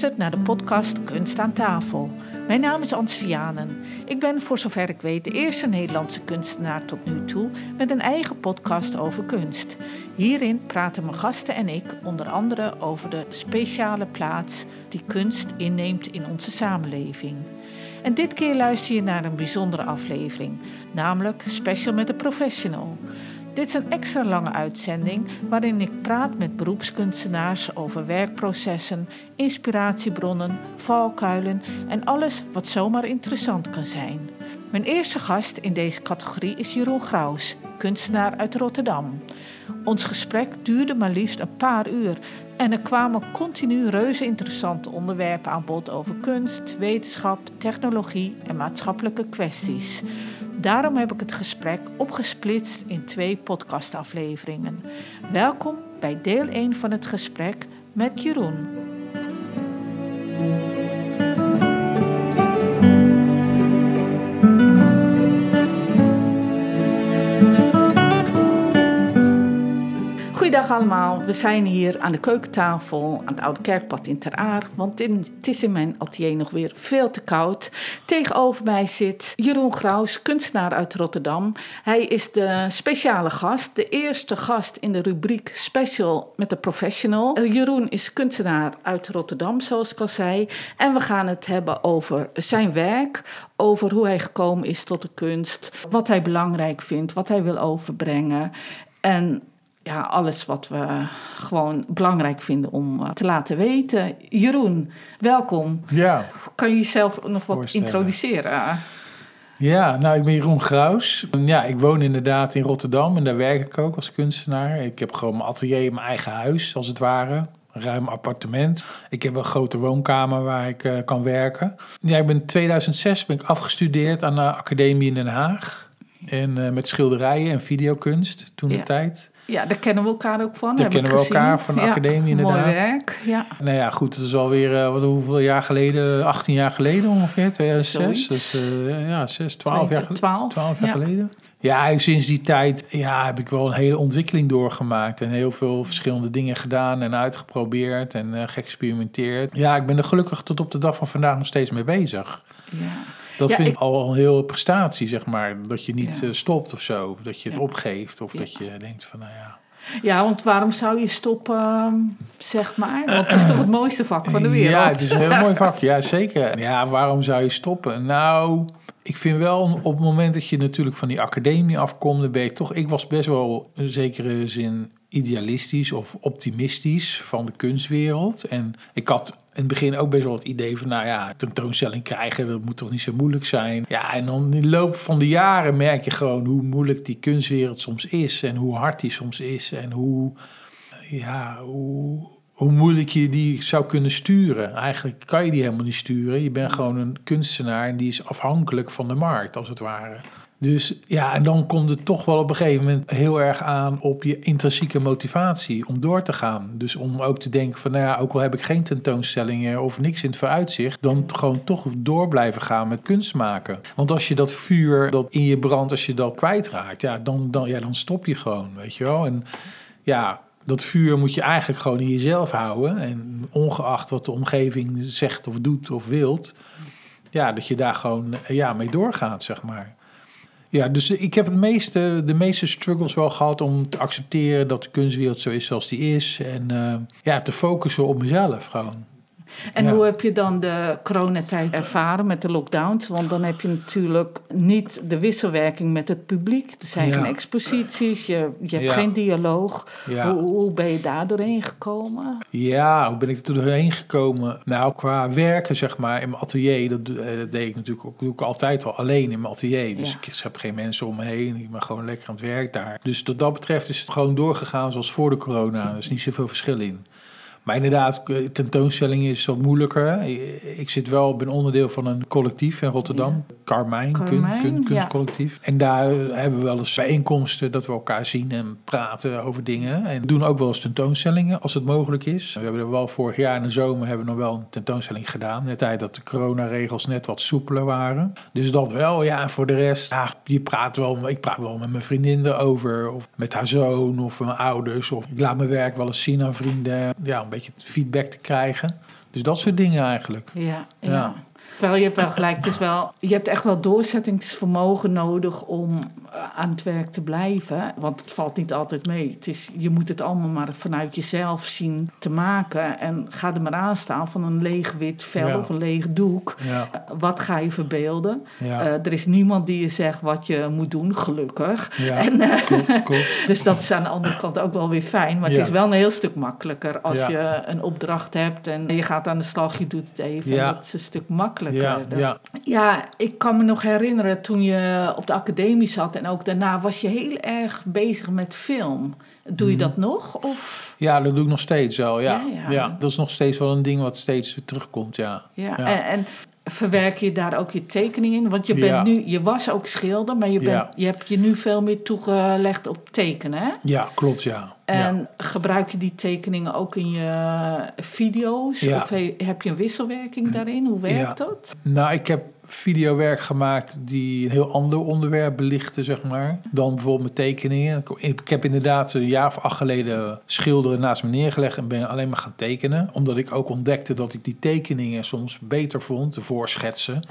Naar de podcast Kunst aan tafel. Mijn naam is Ans Vianen. Ik ben voor zover ik weet de eerste Nederlandse kunstenaar tot nu toe met een eigen podcast over kunst. Hierin praten mijn gasten en ik onder andere over de speciale plaats die kunst inneemt in onze samenleving. En dit keer luister je naar een bijzondere aflevering, namelijk Special met de Professional. Dit is een extra lange uitzending waarin ik praat met beroepskunstenaars over werkprocessen, inspiratiebronnen, valkuilen en alles wat zomaar interessant kan zijn. Mijn eerste gast in deze categorie is Jeroen Graus, kunstenaar uit Rotterdam. Ons gesprek duurde maar liefst een paar uur en er kwamen continu reuze interessante onderwerpen aan bod over kunst, wetenschap, technologie en maatschappelijke kwesties. Daarom heb ik het gesprek opgesplitst in twee podcastafleveringen. Welkom bij deel 1 van het gesprek met Jeroen. Goedendag allemaal, we zijn hier aan de keukentafel aan het Oude Kerkpad in Ter Aar. Want het is in mijn atelier nog weer veel te koud. Tegenover mij zit Jeroen Graus, kunstenaar uit Rotterdam. Hij is de speciale gast, de eerste gast in de rubriek Special met de Professional. Eh, Jeroen is kunstenaar uit Rotterdam, zoals ik al zei. En we gaan het hebben over zijn werk, over hoe hij gekomen is tot de kunst, wat hij belangrijk vindt, wat hij wil overbrengen. En ja, alles wat we gewoon belangrijk vinden om eh, te laten weten. Jeroen, welkom. Ja. Kan je jezelf nog wat introduceren? Ja, nou, ik ben Jeroen Graus. Ja, ik woon inderdaad in Rotterdam en daar werk ik ook als kunstenaar. Ik heb gewoon mijn atelier in mijn eigen huis, als het ware. Een ruim appartement. Ik heb een grote woonkamer waar ik uh, kan werken. Ja, ik ben in 2006 ben ik afgestudeerd aan de Academie in Den Haag. En uh, met schilderijen en videokunst toen de tijd. Ja, daar kennen we elkaar ook van. Daar kennen we elkaar van de academie inderdaad. Mooi werk, ja. Nou ja, goed, het is alweer, uh, wat, hoeveel jaar geleden? 18 jaar geleden ongeveer, 2006. Dus uh, ja, 6, 12 jaar, 12, 12 jaar ja. geleden. Ja, en sinds die tijd ja, heb ik wel een hele ontwikkeling doorgemaakt. En heel veel verschillende dingen gedaan en uitgeprobeerd en uh, geëxperimenteerd. Ja, ik ben er gelukkig tot op de dag van vandaag nog steeds mee bezig. Ja. Dat vind ik al een heel prestatie, zeg maar. Dat je niet ja. stopt of zo. Dat je het opgeeft. Of dat je denkt van, nou ja... Ja, want waarom zou je stoppen, zeg maar? Want het is toch het mooiste vak van de wereld? Ja, het is een heel mooi vak, ja zeker. Ja, waarom zou je stoppen? Nou, ik vind wel op het moment dat je natuurlijk van die academie afkomt... dan ben je toch... Ik was best wel in zekere zin idealistisch of optimistisch van de kunstwereld. En ik had in het begin ook best wel het idee van, nou ja, tentoonstelling krijgen, dat moet toch niet zo moeilijk zijn. Ja, en dan in de loop van de jaren merk je gewoon hoe moeilijk die kunstwereld soms is en hoe hard die soms is en hoe, ja, hoe, hoe moeilijk je die zou kunnen sturen. Eigenlijk kan je die helemaal niet sturen. Je bent gewoon een kunstenaar en die is afhankelijk van de markt, als het ware. Dus ja, en dan komt het toch wel op een gegeven moment heel erg aan op je intrinsieke motivatie om door te gaan. Dus om ook te denken van, nou ja, ook al heb ik geen tentoonstellingen of niks in het vooruitzicht, dan gewoon toch door blijven gaan met kunst maken. Want als je dat vuur dat in je brandt, als je dat kwijtraakt, ja, dan, dan, ja, dan stop je gewoon, weet je wel. En ja, dat vuur moet je eigenlijk gewoon in jezelf houden. En ongeacht wat de omgeving zegt of doet of wilt, ja, dat je daar gewoon ja, mee doorgaat, zeg maar. Ja, dus ik heb het meeste, de meeste struggles wel gehad om te accepteren dat de kunstwereld zo is zoals die is. En uh, ja, te focussen op mezelf gewoon. En ja. hoe heb je dan de coronatijd ervaren met de lockdowns? Want dan heb je natuurlijk niet de wisselwerking met het publiek. Er zijn ja. geen exposities, je, je hebt geen dialoog. Hoe, hoe, ben je daar doorheen gekomen? Ja, hoe ben ik er doorheen gekomen? Nou, qua werken zeg maar in mijn atelier, dat, dat deed ik natuurlijk ook, doe ik altijd al alleen in mijn atelier. Dus ik heb geen mensen om me heen, ik ben gewoon lekker aan het werk daar. Dus wat dat betreft is het gewoon doorgegaan zoals voor de corona. Er is niet zoveel verschil in. Maar inderdaad, tentoonstelling is wat moeilijker. Ik zit wel, ben onderdeel van een collectief in Rotterdam. Ja. Carmijn, Carmijn kun, kun, kunstcollectief. Ja. En daar hebben we wel eens bijeenkomsten dat we elkaar zien en praten over dingen. En doen ook wel eens tentoonstellingen als het mogelijk is. We hebben er wel vorig jaar in de zomer hebben we nog wel een tentoonstelling gedaan. Net tijd dat de coronaregels net wat soepeler waren. Dus dat wel, ja. Voor de rest, ja, je praat wel, ik praat wel met mijn vriendin erover. Of met haar zoon of mijn ouders. Of ik laat mijn werk wel eens zien aan vrienden. Ja, beetje feedback te krijgen. Dus dat soort dingen eigenlijk. Ja, ja. Ja. Terwijl je hebt wel gelijk, het is wel, je hebt echt wel doorzettingsvermogen nodig om eh, aan het werk te blijven. Want het valt niet altijd mee. Het is, je moet het allemaal maar vanuit jezelf zien te maken. En ga er maar aan staan van een leeg wit vel Ja. of een leeg doek. Ja, Eh, Wat ga je verbeelden? ja, Eh, er is niemand die je zegt wat je moet doen, gelukkig. En, klopt, klopt. dus dat is aan de andere kant ook wel weer fijn. Maar het is wel een heel stuk makkelijker als je een opdracht hebt en je gaat aan de slag, je doet het even. Dat is een stuk makkelijker. Ja, ja. Ja, ik kan me nog herinneren toen je op de academie zat en ook daarna was je heel erg bezig met film. Doe je Mhm. dat nog? Of, ja, dat doe ik nog steeds wel. Ja. Ja, Ja, ja. dat is nog steeds wel een ding wat steeds terugkomt. Ja. ja. Ja. En, en verwerk je daar ook je tekening in? Want je, bent Ja. nu, je was ook schilder, maar je, bent, Ja. je hebt je nu veel meer toegelegd op tekenen. Hè? ja, klopt. Ja. En ja. gebruik je die tekeningen ook in je video's? Ja. Of he- heb je een wisselwerking daarin? Hoe werkt Ja. dat? Nou, ik heb videowerk gemaakt die een heel ander onderwerp belichten, zeg maar. Dan bijvoorbeeld mijn tekeningen. Ik heb inderdaad een jaar of acht geleden schilderen naast me neergelegd en ben alleen maar gaan tekenen. Omdat ik ook ontdekte dat ik die tekeningen soms beter vond, de voorschetsen,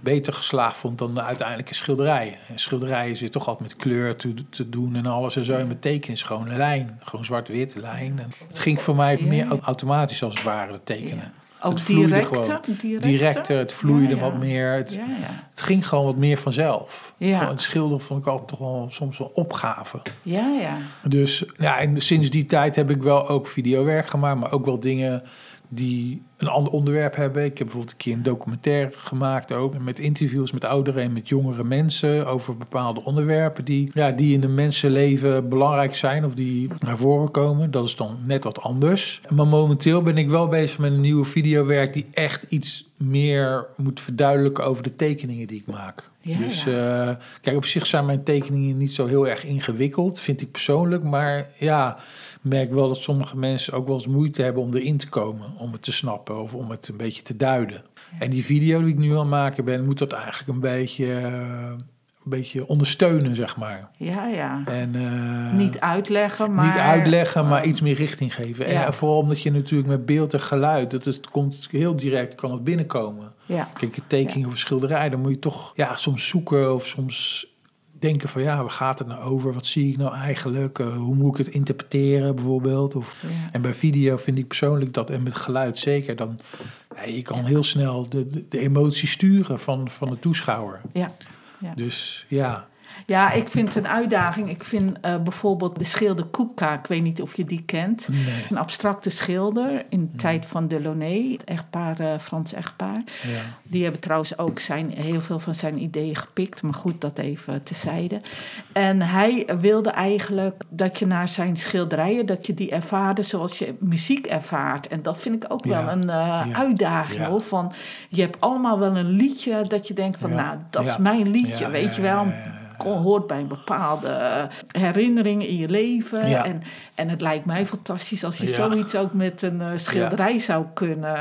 beter geslaagd vond dan de uiteindelijke schilderij. En schilderijen zit toch altijd met kleur te, te doen en alles en zo. En met tekenen is gewoon een lijn. Gewoon zwart-wit, lijn. En het ging voor mij meer automatisch als het ware, het tekenen. Ook Het vloeide directer? gewoon. directer? Het vloeide Ja, ja. wat meer. Het, Ja, het ging gewoon wat meer vanzelf. Van het schilderen vond ik altijd toch wel soms wel opgave. Ja, ja. Dus ja, en sinds die tijd heb ik wel ook videowerk gemaakt, maar ook wel dingen die een ander onderwerp hebben. Ik heb bijvoorbeeld een keer een documentaire gemaakt ook met interviews met oudere en met jongere mensen over bepaalde onderwerpen die, ja, die in een mensenleven belangrijk zijn of die naar voren komen. Dat is dan net wat anders. Maar momenteel ben ik wel bezig met een nieuwe videowerk die echt iets meer moet verduidelijken over de tekeningen die ik maak. Ja, dus ja. eh, kijk, op zich zijn mijn tekeningen niet zo heel erg ingewikkeld, vind ik persoonlijk. Maar ja, merk wel dat sommige mensen ook wel eens moeite hebben om erin te komen, om het te snappen of om het een beetje te duiden. En die video die ik nu aan het maken ben, moet dat eigenlijk een beetje, eh, een beetje ondersteunen, zeg maar. Ja, ja. En, eh, niet uitleggen, maar... niet uitleggen, maar eh, iets meer richting geven. ja. En vooral omdat je natuurlijk met beeld en geluid, dat is, het komt heel direct, kan het binnenkomen. Ja, Kijk, een tekening of schilderij, dan moet je toch ja, soms zoeken of soms denken van ja, waar gaat het nou over? Wat zie ik nou eigenlijk? Eh, hoe moet ik het interpreteren bijvoorbeeld? Of, ja. en bij video vind ik persoonlijk dat, en met geluid zeker, dan ja, je kan heel snel de, de, de emotie sturen van, van de toeschouwer. Ja. Ja. Dus ja, ja, ik vind het een uitdaging. Ik vind eh, bijvoorbeeld de schilder Kupka, ik weet niet of je die kent. nee. Een abstracte schilder in de tijd van Delaunay, het echtpaar, eh, Frans echtpaar. Ja. Die hebben trouwens ook zijn, heel veel van zijn ideeën gepikt. Maar goed, dat even tezijde. En hij wilde eigenlijk dat je naar zijn schilderijen... dat je die ervaarde zoals je muziek ervaart. En dat vind ik ook Ja, wel een eh, ja, uitdaging. Hoor, van, je hebt allemaal wel een liedje dat je denkt van... Nou, dat is mijn liedje, weet je wel. Hoort bij een bepaalde herinnering in je leven. Ja. En, en het lijkt mij fantastisch als je Ja. zoiets ook met een eh, schilderij zou kunnen.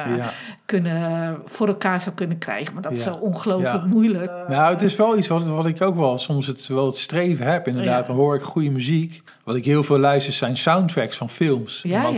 Kunnen, voor elkaar zou kunnen krijgen. Maar dat is zo ongelooflijk Ja. moeilijk. Nou, het is wel iets wat, wat ik ook wel soms het, wel het streven heb. Inderdaad, dan hoor ik goede muziek. Wat ik heel veel luister zijn soundtracks van films. Ja.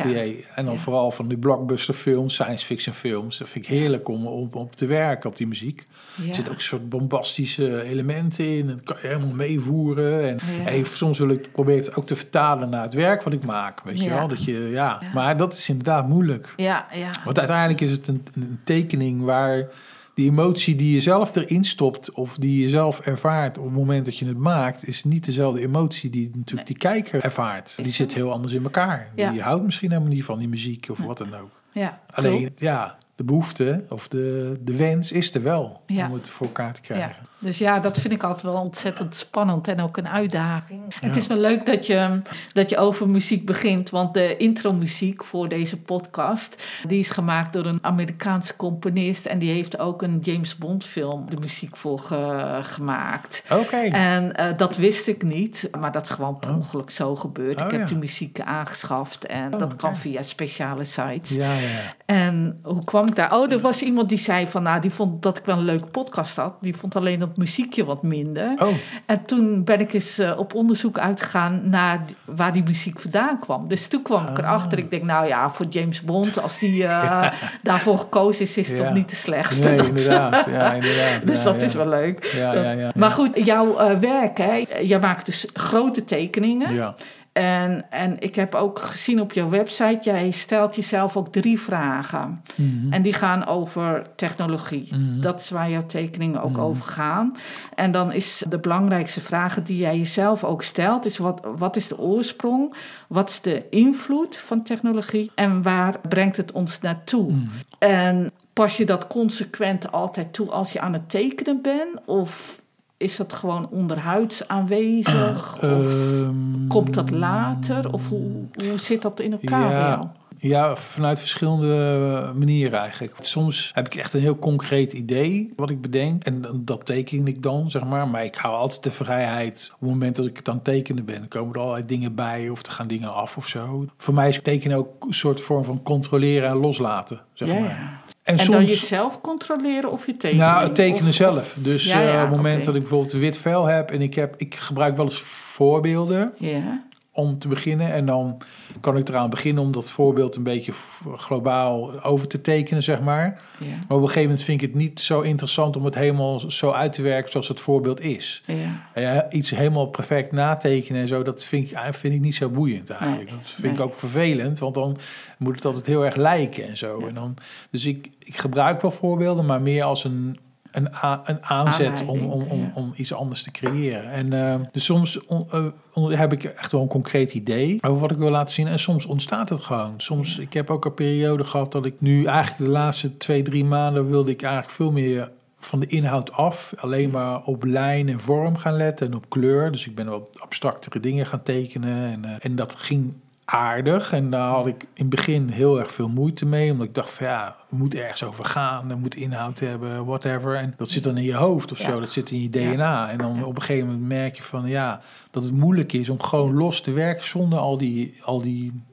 En dan vooral van die blockbuster films, science fiction films. Dat vind ik heerlijk om op, op te werken op die muziek. Ja. Er zitten ook een soort bombastische elementen in. Dat kan je helemaal meevoeren. En, Ja. en soms wil ik proberen het ook te vertalen naar het werk wat ik maak. Weet je Ja. wel? Dat je, ja. Ja. Maar dat is inderdaad moeilijk. ja, ja. Want uiteindelijk is het een, een tekening waar die emotie die je zelf erin stopt of die je zelf ervaart op het moment dat je het maakt, is niet dezelfde emotie die natuurlijk die kijker ervaart. Die zit heel anders in elkaar. Ja. Die houdt misschien helemaal niet van die muziek of wat dan ook. ja. Alleen ja, de behoefte of de, de wens is er wel Ja. om het voor elkaar te Ja. krijgen. Dus ja, dat vind ik altijd wel ontzettend spannend en ook een uitdaging. Ja. Het is wel leuk dat je, dat je over muziek begint, want de intromuziek voor deze podcast, die is gemaakt door een Amerikaanse componist en die heeft ook een James Bond film de muziek voor ge- gemaakt. Oké. En eh, dat wist ik niet, maar dat is gewoon per ongeluk zo gebeurd. Oh, ik heb ja. die muziek aangeschaft en Oh, dat kan via speciale sites. Ja, ja. En hoe kwam daar. Oh, er was iemand die zei van, nou, die vond dat ik wel een leuke podcast had. Die vond alleen dat muziekje wat minder. Oh, En toen ben ik eens eh, op onderzoek uitgegaan naar waar die muziek vandaan kwam. Dus toen kwam ik erachter. Ik denk, nou ja, voor James Bond, als die eh, daarvoor gekozen is, is het Ja. toch niet de slechtste. nee, Dat- inderdaad. Ja, inderdaad. dus dat is wel leuk. Ja, ja, ja. Maar goed, jouw eh, werk, hè? jij maakt dus grote tekeningen. Ja. En, en ik heb ook gezien op jouw website, jij stelt jezelf ook drie vragen. Mhm. En die gaan over technologie. Mhm. Dat is waar jouw tekeningen ook Mhm. over gaan. En dan is de belangrijkste vraag die jij jezelf ook stelt... is wat, wat is de oorsprong? Wat is de invloed van technologie? En waar brengt het ons naartoe? En pas je dat consequent altijd toe als je aan het tekenen bent? Of is dat gewoon onderhuids aanwezig? of Ehm, komt dat later? Of hoe, hoe zit dat in elkaar bij jou? Ja, vanuit verschillende manieren eigenlijk. Soms heb ik echt een heel concreet idee wat ik bedenk. En dan- dat teken ik dan, zeg maar. Maar ik hou altijd de vrijheid. Op het moment dat ik het aan het tekenen ben, komen er allerlei dingen bij of er gaan dingen af of zo. Voor mij is tekenen ook een soort vorm van controleren en loslaten, zeg Ja, maar. En, En, dan jezelf controleren of je tekening? Nou, het tekenen Of- zelf. Dus Ja, ja, eh, op het moment dat ik bijvoorbeeld een wit vel heb en ik, heb, ik gebruik wel eens voorbeelden Ja, om te beginnen. En dan kan ik eraan beginnen om dat voorbeeld een beetje globaal over te tekenen, zeg maar. ja, Maar op een gegeven moment vind ik het niet zo interessant om het helemaal zo uit te werken zoals het voorbeeld is. ja. En ja, iets helemaal perfect natekenen en zo, dat vind ik, vind ik niet zo boeiend eigenlijk. Nee, dat vind ik ook vervelend, want dan moet het altijd heel erg lijken en zo. Ja. En dan, dus ik, ik gebruik wel voorbeelden, maar meer als een, een, een aanzet om, om, om, om iets anders te creëren. En eh, dus soms on- eh, heb ik echt wel een concreet idee over wat ik wil laten zien. En soms ontstaat het gewoon. Soms, ik heb ook een periode gehad dat ik nu eigenlijk de laatste twee, drie maanden wilde ik eigenlijk veel meer van de inhoud af. Alleen maar op lijn en vorm gaan letten en op kleur. Dus ik ben wat abstractere dingen gaan tekenen. En, eh, en dat ging aardig. En daar had ik in het begin heel erg veel moeite mee. Omdat ik dacht van ja, we moeten ergens over gaan. Er moet inhoud hebben, whatever. En dat zit dan in je hoofd of Ja. zo. Dat zit in je DNA. En dan op een gegeven moment merk je van ja, dat het moeilijk is om gewoon los te werken zonder al die, al die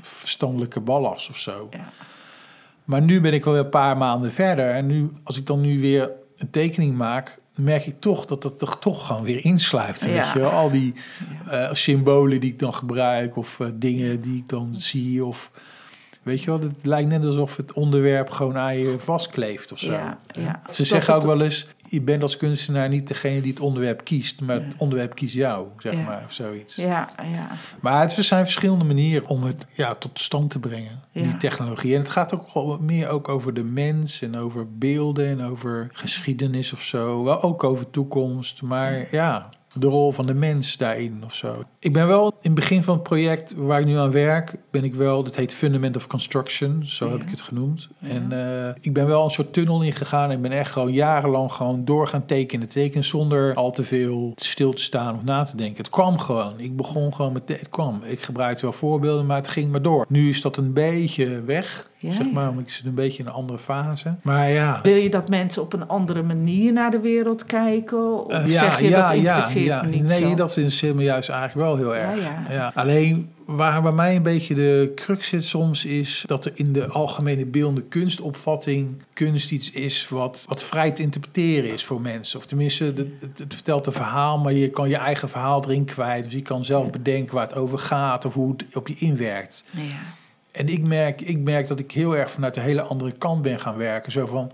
verstandelijke ballast of zo. Ja. Maar nu ben ik wel weer een paar maanden verder. En nu, als ik dan nu weer een tekening maak, merk ik toch dat dat er toch gewoon weer insluipt. Ja. Weet je wel? Al die eh, symbolen die ik dan gebruik, of eh, dingen die ik dan zie. Of weet je wel, het lijkt net alsof het onderwerp gewoon aan je vastkleeft of zo. Ja, ja. Ze zeggen ook wel eens: je bent als kunstenaar niet degene die het onderwerp kiest, maar het onderwerp kiest jou, zeg Ja. maar, of zoiets. Ja, ja. Maar het zijn verschillende manieren om het ja, tot stand te brengen, Ja. die technologie. En het gaat ook wel meer ook over de mens en over beelden en over geschiedenis of zo. Wel ook over toekomst, maar ja, de rol van de mens daarin of zo. Ik ben wel in het begin van het project waar ik nu aan werk, ben ik wel, dat heet Fundament of Construction, zo heb ik het genoemd. Ja. En eh, ik ben wel een soort tunnel ingegaan en ben echt gewoon jarenlang gewoon door gaan tekenen, tekenen zonder al te veel stil te staan of na te denken. Het kwam gewoon. Ik begon gewoon met, het kwam. Ik gebruikte wel voorbeelden, maar het ging maar door. Nu is dat een beetje weg, Ja, zeg maar, ik zit een beetje in een andere fase. Maar ja, Wil je dat mensen op een andere manier naar de wereld kijken? Of Eh, zeg je dat interesseert me niet nee, zo? dat interesseert me juist eigenlijk wel heel Ja, erg. ja. Ja, alleen waar bij mij een beetje de crux zit soms is dat er in de algemene beeldende kunstopvatting kunst iets is wat, wat vrij te interpreteren is voor mensen. Of tenminste, de- het, het vertelt een verhaal, maar je kan je eigen verhaal erin kwijt. Dus je kan zelf bedenken waar het over gaat of hoe het op je inwerkt. Ja. En ik merk, ik merk dat ik heel erg vanuit een hele andere kant ben gaan werken. Zo van,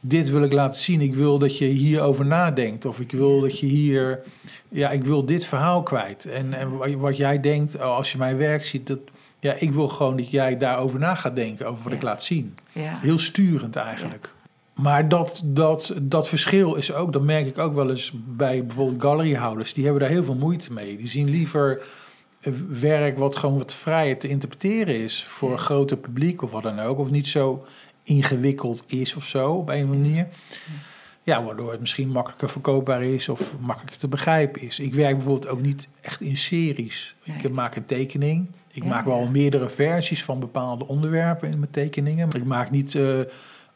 dit wil ik laten zien. Ik wil dat je hierover nadenkt. Of ik wil dat je hier... Ja, ik wil dit verhaal kwijt. En, en wat- jij denkt, oh, als je mijn werk ziet... Dat, ja, ik wil gewoon dat jij daarover na gaat denken. Over wat Ja. ik laat zien. Ja. Heel sturend eigenlijk. Maar dat, dat, dat verschil is ook... Dat merk ik ook wel eens bij bijvoorbeeld galleryhouders. Die hebben daar heel veel moeite mee. Die zien liever werk wat gewoon wat vrijer te interpreteren is voor een groter publiek of wat dan ook. Of niet zo ingewikkeld is of zo op een of andere manier. Ja, waardoor het misschien makkelijker verkoopbaar is of makkelijker te begrijpen is. Ik werk bijvoorbeeld ook niet echt in series. Ik Nee. maak een tekening. Ik Ja, maak wel ja. meerdere versies van bepaalde onderwerpen in mijn tekeningen. Maar ik maak niet eh,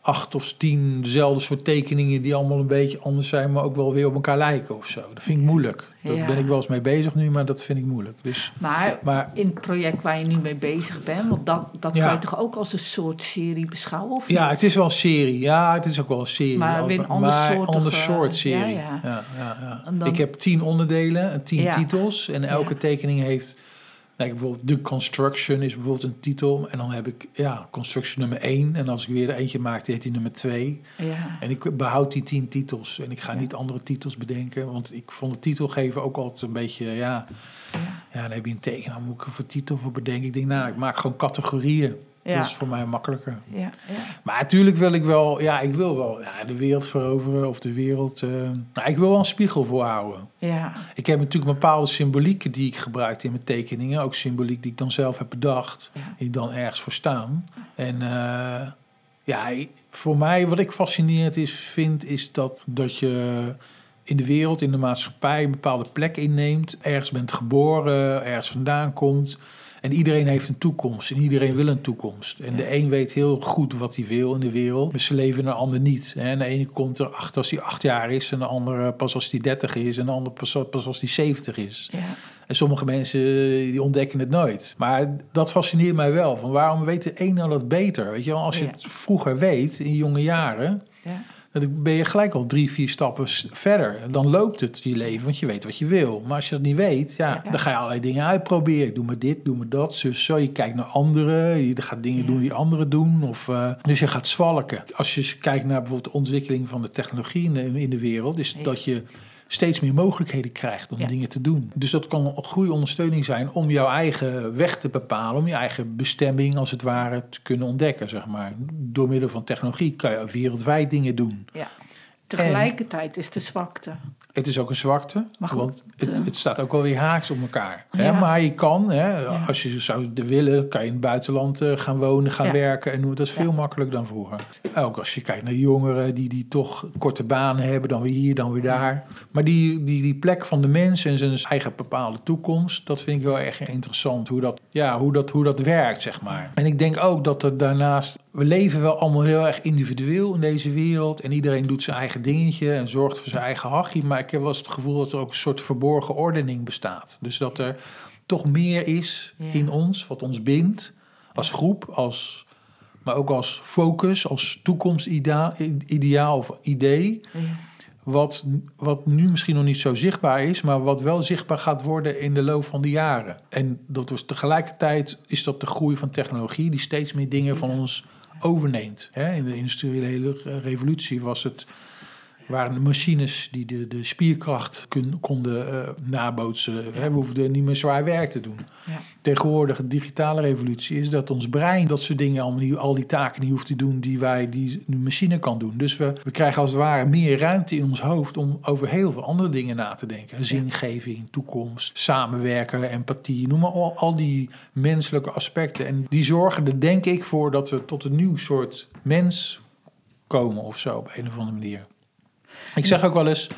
acht of tien dezelfde soort tekeningen die allemaal een beetje anders zijn, maar ook wel weer op elkaar lijken of zo. Dat vind ik moeilijk. Daar Ja. ben ik wel eens mee bezig nu, maar dat vind ik moeilijk. Dus, Maar, maar in het project waar je nu mee bezig bent, want dat, dat Ja. kan je toch ook als een soort serie beschouwen? Of ja, niet? het is wel een serie. Ja, het is ook wel een serie. Maar weer een ander soort serie. ja, Ja, dan- Ik heb tien onderdelen en tien titels. En elke tekening heeft... Nou, ik bijvoorbeeld The Construction is bijvoorbeeld een titel. En dan heb ik ja, Construction nummer één. En als ik weer er eentje maak, die heet die nummer twee. Ja. En ik behoud die tien titels. En ik ga niet andere titels bedenken. Want ik vond het titelgeven ook altijd een beetje... Ja, Ja. ja dan heb je een tekenaar, moet ik er voor titel voor bedenken? Ik denk, nou, ik maak gewoon categorieën. Ja. Dat is voor mij makkelijker. Ja, ja. Maar natuurlijk wil ik wel, ja, ik wil wel ja, de wereld veroveren of de wereld. eh, nou, ik wil wel een spiegel voorhouden. ja. Ik heb natuurlijk bepaalde symbolieken die ik gebruik in mijn tekeningen. Ook symboliek die ik dan zelf heb bedacht. Die dan ergens voor staan. En eh, ja, voor mij wat ik fascinerend is, vind, is dat, dat je in de wereld, in de maatschappij, een bepaalde plek inneemt. Ergens bent geboren, ergens vandaan komt. En iedereen heeft een toekomst en iedereen wil een toekomst. En de een weet heel goed wat hij wil in de wereld, maar ze leven een ander niet. En de ene komt erachter als hij acht jaar is, en de andere pas als hij dertig is, en de ander pas, pas als hij zeventig is. ja. En sommige mensen die ontdekken het nooit. Maar dat fascineert mij wel. Van waarom weet de een al dat beter? Weet je wel, als je het vroeger weet, in jonge jaren, ja. Dan ben je gelijk al drie, vier stappen verder. Dan loopt het je leven, want je weet wat je wil. Maar als je dat niet weet, ja, Ja. dan ga je allerlei dingen uitproberen. Ik doe maar dit, doe maar dat, zo, zo. Je kijkt naar anderen, je gaat dingen Ja. doen die anderen doen. Of, eh, dus je gaat zwalken. Als je kijkt naar bijvoorbeeld de ontwikkeling van de technologie in de, in de wereld, is dat je steeds meer mogelijkheden krijgt om Ja. dingen te doen. Dus dat kan goede ondersteuning zijn om jouw eigen weg te bepalen, om je eigen bestemming als het ware te kunnen ontdekken, zeg maar. Door middel van technologie kan je wereldwijd dingen doen. ja. Tegelijkertijd is de zwakte. Het is ook een zwakte, Maar goed, want het, eh, het staat ook wel weer haaks op elkaar. Hè? Ja. Maar je kan, hè, Ja. als je zou willen, kan je in het buitenland eh, gaan wonen, gaan Ja. werken. En doen. dat is veel makkelijker dan vroeger. Ook als je kijkt naar jongeren die, die toch korte banen hebben, dan weer hier, dan weer daar. Maar die, die, die plek van de mens en zijn eigen bepaalde toekomst, dat vind ik wel echt interessant. Hoe dat, ja, hoe dat, hoe dat werkt, zeg maar. En ik denk ook dat er daarnaast, we leven wel allemaal heel erg individueel in deze wereld. En iedereen doet zijn eigen dingetje en zorgt voor zijn eigen hachje. Maar ik heb wel eens het gevoel dat er ook een soort verborgen ordening bestaat. Dus dat er toch meer is Ja. in ons, wat ons bindt. Als groep, als, maar ook als focus, als toekomstideaal of idee. Ja. Wat, wat nu misschien nog niet zo zichtbaar is, maar wat wel zichtbaar gaat worden in de loop van de jaren. En dat was tegelijkertijd is dat de groei van technologie die steeds meer dingen van ons overneemt. In de industriële revolutie was het, waren de machines die de, de spierkracht kun- konden eh, nabootsen. Hè, we hoefden niet meer zwaar werk te doen. Ja. Tegenwoordig, de digitale revolutie, is dat ons brein dat soort dingen allemaal niet, al die taken niet hoeft te doen die wij die een machine kan doen. Dus we, we krijgen als het ware meer ruimte in ons hoofd om over heel veel andere dingen na te denken. Zingeving, toekomst, samenwerken, empathie, noem maar al, al die menselijke aspecten. En die zorgen er denk ik voor dat we tot een nieuw soort mens komen of zo op een of andere manier. Ik zeg ook wel eens,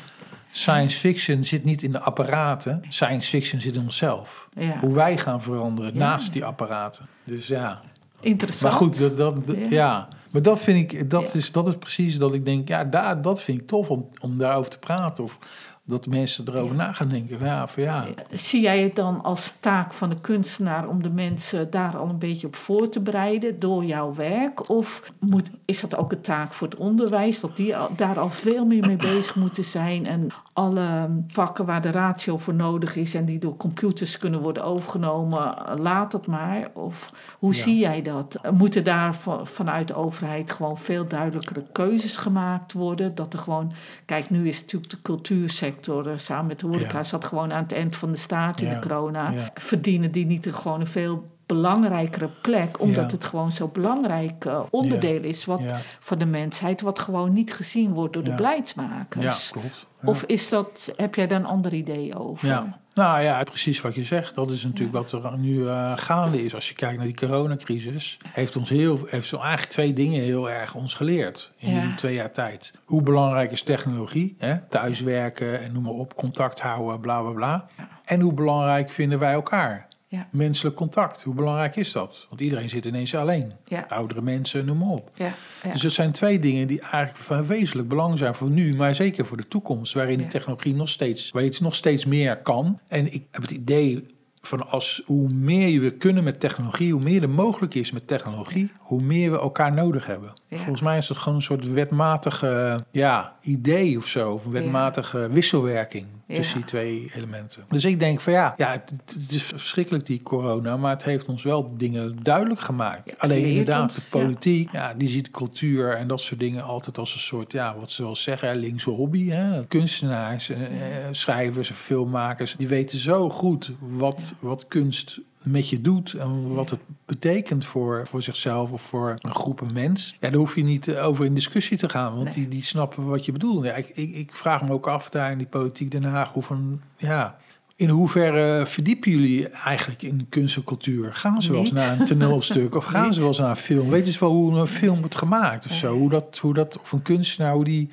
science fiction zit niet in de apparaten, science fiction zit in onszelf. Ja. Hoe wij gaan veranderen Ja. naast die apparaten. Dus ja, Interessant. maar goed, dat, dat, dat- Ja. ja. Maar dat vind ik, dat, is, dat is precies dat ik denk, ja, daar, dat vind ik tof om, om daarover te praten. Of dat mensen erover na gaan denken. Ja, van ja. Zie jij het dan als taak van de kunstenaar om de mensen daar al een beetje op voor te bereiden door jouw werk? Of moet, is dat ook een taak voor het onderwijs, dat die daar al veel meer mee bezig moeten zijn en alle vakken waar de ratio voor nodig is en die door computers kunnen worden overgenomen, laat het maar? Of hoe Ja. zie jij dat? Moeten daar van- vanuit de overheid gewoon veel duidelijkere keuzes gemaakt worden? Dat er gewoon, kijk, nu is natuurlijk de cultuursector eh, samen met de horeca Ja. zat gewoon aan het eind van de staat in Ja, de corona. Verdienen die niet gewoon een veel belangrijkere plek, omdat het gewoon zo'n belangrijk eh, onderdeel is wat, van de mensheid, wat gewoon niet gezien wordt door de beleidsmakers. ja klopt. Of is dat, heb jij daar een ander idee over? Ja, nou ja, precies wat je zegt. Dat is natuurlijk wat er nu eh, gaande is. Als je kijkt naar die coronacrisis, heeft ons heel, heeft zo eigenlijk twee dingen heel erg ons geleerd in Ja. die twee jaar tijd. Hoe belangrijk is technologie? Hè? Thuiswerken en noem maar op, contact houden, bla bla bla. En hoe belangrijk vinden wij elkaar? Ja. Menselijk contact, hoe belangrijk is dat? Want iedereen zit ineens alleen. Ja. Oudere mensen, noem maar op. Ja. Dus dat zijn twee dingen die eigenlijk van wezenlijk belang zijn voor nu, maar zeker voor de toekomst, waarin die technologie nog steeds, waar het nog steeds meer kan. En ik heb het idee van als hoe meer we kunnen met technologie, hoe meer er mogelijk is met technologie, hoe meer we elkaar nodig hebben. Volgens mij is het gewoon een soort wetmatige ja, idee of zo, of een wetmatige wisselwerking Ja. tussen die twee elementen. Dus ik denk van ja, ja het, het is verschrikkelijk die corona, maar het heeft ons wel dingen duidelijk gemaakt. Ja, Alleen inderdaad, ons, de politiek, ja. die ziet cultuur en dat soort dingen altijd als een soort, ja, wat ze wel zeggen, linkse hobby. Hè? Kunstenaars, eh, eh, schrijvers, filmmakers, die weten zo goed wat, wat kunst met je doet en wat het betekent voor, voor zichzelf of voor een groep een mens. Ja, daar hoef je niet eh, over in discussie te gaan, want Nee. die, die snappen wat je bedoelt. Ja, ik, ik, ik vraag me ook af daar in die politiek Den Haag, hoe van, ja, in hoeverre verdiepen jullie eigenlijk in kunst en cultuur? Gaan ze wel eens naar een toneelstuk of gaan ze wel eens naar een film? Weten ze wel hoe een film wordt gemaakt of zo? Nee. Hoe dat, hoe dat, of een kunstenaar, hoe die,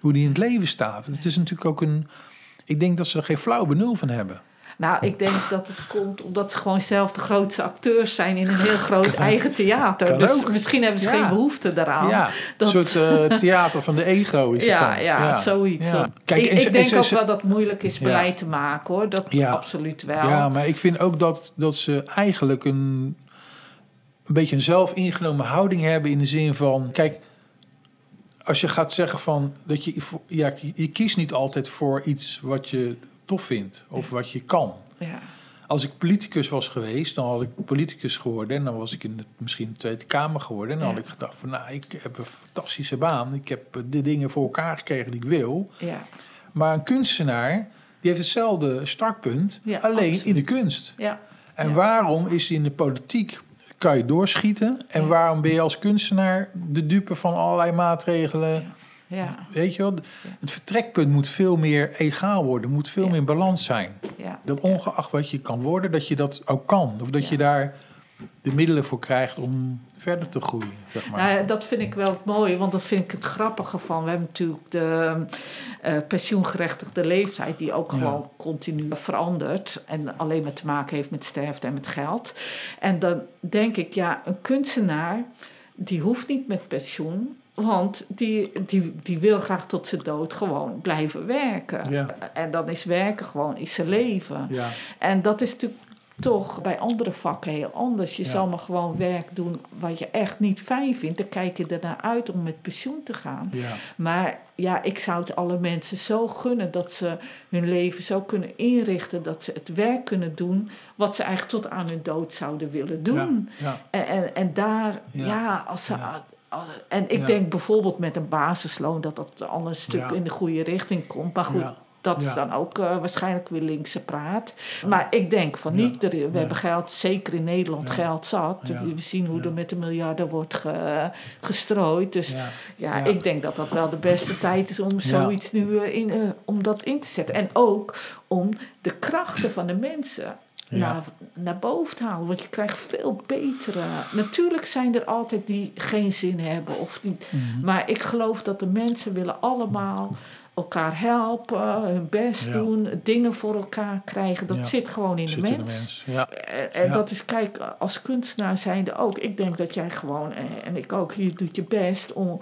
hoe die in het leven staat? Het is natuurlijk ook een... Ik denk dat ze er geen flauw benul van hebben. Nou, ik denk dat het komt omdat ze gewoon zelf de grootste acteurs zijn in een heel groot eigen theater. Dus ook. misschien hebben ze Ja. geen behoefte daaraan. ja, dat- een soort eh, theater van de ego is Ja, het dan. ja, zoiets. Ja. Dat- Kijk, ik en denk ook wel dat het moeilijk is beleid te maken hoor. Dat Ja. absoluut wel. Ja, maar ik vind ook dat, dat ze eigenlijk een, een beetje een zelfingenomen houding hebben in de zin van, kijk, als je gaat zeggen van dat je, ja, je kiest niet altijd voor iets wat je tof vindt of wat je kan. Ja. Als ik politicus was geweest, dan had ik politicus geworden en dan was ik in de, misschien de Tweede Kamer geworden. En dan Ja. had ik gedacht van, nou, ik heb een fantastische baan, ik heb eh, de dingen voor elkaar gekregen die ik wil. Ja. Maar een kunstenaar, die heeft hetzelfde startpunt, Ja, alleen absoluut. in de kunst. Ja. En waarom is in de politiek kan je doorschieten? En waarom ben je als kunstenaar de dupe van allerlei maatregelen? Ja. Weet je wel? Het vertrekpunt moet veel meer egaal worden, moet veel meer in balans zijn. Ja. Dat ongeacht wat je kan worden, dat je dat ook kan. Of dat je daar de middelen voor krijgt om verder te groeien. Zeg maar. Nou, dat vind ik wel het mooie, want dat vind ik het grappige van. We hebben natuurlijk de eh, pensioengerechtigde leeftijd, die ook Ja. gewoon continu verandert. En alleen maar te maken heeft met sterfte en met geld. En dan denk ik, ja, een kunstenaar, die hoeft niet met pensioen. Want die, die, die wil graag tot zijn dood gewoon blijven werken. Ja. En dan is werken gewoon is zijn leven. ja, En dat is natuurlijk toch bij andere vakken heel anders. Je Ja. zal maar gewoon werk doen wat je echt niet fijn vindt. Dan kijk je ernaar uit om met pensioen te gaan. ja, Maar ja, ik zou het alle mensen zo gunnen dat ze hun leven zo kunnen inrichten. Dat ze het werk kunnen doen wat ze eigenlijk tot aan hun dood zouden willen doen. ja, En, en, en daar, ja, Ja. als ze. En ik Ja. denk bijvoorbeeld met een basisloon dat dat al een stuk Ja. in de goede richting komt. Maar goed, Ja. dat is dan ook eh, waarschijnlijk weer linkse praat. Maar ik denk van niet. Er- We hebben geld, zeker in Nederland, geld zat. We zien hoe er met de miljarden wordt ge- gestrooid. Dus Ja. ik denk dat dat wel de beste tijd is om zoiets nu eh, in, eh, om dat in te zetten. En ook om de krachten van de mensen Ja. naar, naar boven te halen. Want je krijgt veel betere. Natuurlijk zijn er altijd die geen zin hebben. Of die, Mhm. maar ik geloof dat de mensen willen allemaal elkaar helpen, hun best Ja. doen, dingen voor elkaar krijgen. Dat Ja. zit gewoon in de mens. in de mens. Ja, En, dat is, kijk, als kunstenaar zijnde ook. Ik denk dat jij gewoon, en ik ook, je doet je best om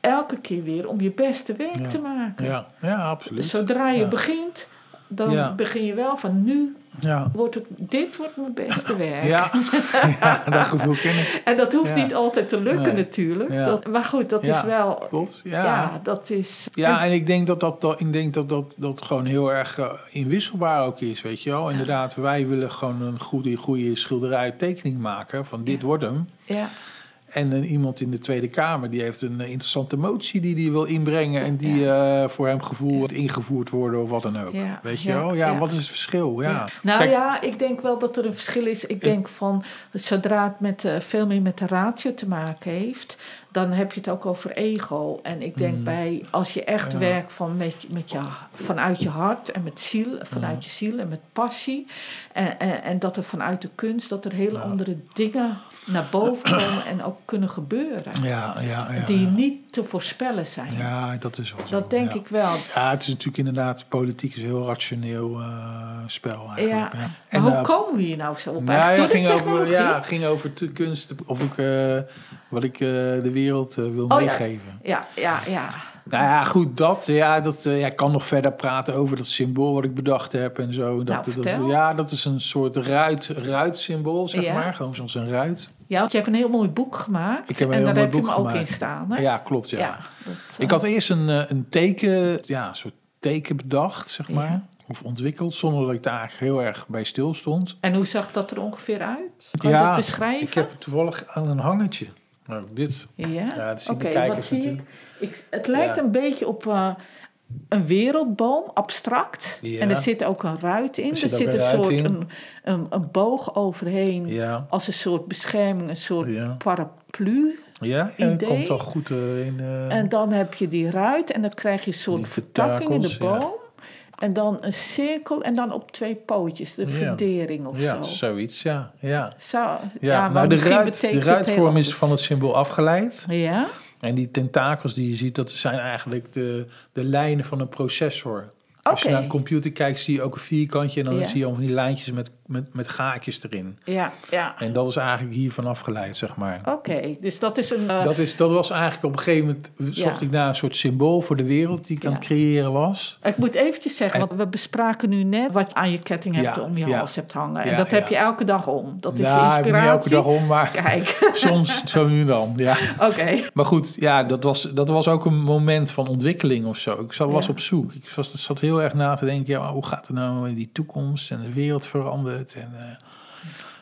elke keer weer om je beste werk te maken. ja, ja, absoluut. Zodra je begint, dan Ja. begin je wel van nu Ja, wordt het, dit wordt mijn beste werk. ja. ja dat gevoel ken ik. En dat hoeft niet altijd te lukken Nee. natuurlijk. Dat, maar goed, dat is wel, Klopt, ja. ja. dat is... Ja, en ik denk dat dat, dat, ik denk dat, dat, dat gewoon heel erg eh, inwisselbaar ook is, weet je wel. Inderdaad, wij willen gewoon een goede, goede schilderij, tekening maken van dit wordt hem. ja, En een, iemand in de Tweede Kamer die heeft een eh, interessante motie die hij wil inbrengen en die eh, voor hem gevoel wordt ingevoerd worden of wat dan ook. Ja. Weet je Ja. wel? Ja, wat is het verschil? Ja. Nou Kijk, ja, ik denk wel dat er een verschil is. Ik denk van zodra het met, eh, veel meer met de ratio te maken heeft, dan heb je het ook over ego. En ik denk Mm. bij als je echt werkt van met, met je, vanuit je hart en met ziel, vanuit je ziel en met passie. En, en, en dat er vanuit de kunst dat er hele andere dingen naar boven komen en ook kunnen gebeuren. Ja, ja, ja. Die niet te voorspellen zijn. Ja, dat is wel zo. Dat denk ik wel. Ja, het is natuurlijk inderdaad, politiek is een heel rationeel eh, spel eigenlijk. Ja. Maar En, hoe eh, komen we hier nou zo op? Nou, ging door de over, ja, ging over kunst, of ik, eh, wat ik de wereld wil Oh, meegeven. Ja, ja, ja. Nou ja, goed, dat. Ja, dat ja, ik kan nog verder praten over dat symbool wat ik bedacht heb en zo. Dat, Nou, dat, ja, dat is een soort ruit, ruitsymbool, zeg Ja. maar. Gewoon zoals een ruit. Ja, want je hebt een heel mooi boek gemaakt. Ik heb een en heel daar mooi heb je boek hem ook gemaakt. in staan. Hè? Ja, klopt, ja. Ja, dat, Ik eh, had eerst een, eh, een teken, ja, een soort teken bedacht, zeg Ja. maar. Of ontwikkeld, zonder dat ik daar eigenlijk heel erg bij stil stond. En hoe zag dat er ongeveer uit? Kan je ja, dat beschrijven? ik heb het toevallig aan een hangertje. Nou, dit. Ja, Ja, dat zien oké. wat zie ik? natuurlijk. ik? Het lijkt een beetje op eh, een wereldboom, abstract. Ja. En er zit ook een ruit in. Er Er zit een soort een, een, een boog overheen. Ja. Als een soort bescherming, een soort Ja. paraplu. Ja, ja Idee. komt al goed eh, in. eh, En dan heb je die ruit en dan krijg je een soort vertakking in de boom. En dan een cirkel en dan op twee pootjes, de Ja. verdering of ja, zo. zoiets, ja. ja. Zo, ja, Ja, maar de, ruit, ruitvorm is van het symbool afgeleid. Ja? En die tentakels die je ziet, dat zijn eigenlijk de, de lijnen van een processor. Als je naar een computer kijkt, zie je ook een vierkantje... en dan Ja. zie je al van die lijntjes met, met, met gaatjes erin. Ja, ja. En dat is eigenlijk hiervan afgeleid, zeg maar. Oké, dus dat is een... eh, Dat, is, dat was eigenlijk op een gegeven moment... zocht Ja. ik naar een soort symbool voor de wereld... die ik aan Ja. het creëren was. Ik moet eventjes zeggen, want we bespraken nu net wat je aan je ketting hebt Ja, om je ja. hals hebt hangen. En Ja, dat heb ja. je elke dag om. Dat is nou, ik ben niet elke inspiratie. dag om, maar Kijk, soms zo nu dan, ja. oké. Maar goed, ja, dat was, dat was ook een moment van ontwikkeling of zo. Ik was Ja. op zoek. Ik was, zat heel erg na te denken, ja, hoe gaat het nou in die toekomst? En de wereld verandert. En eh,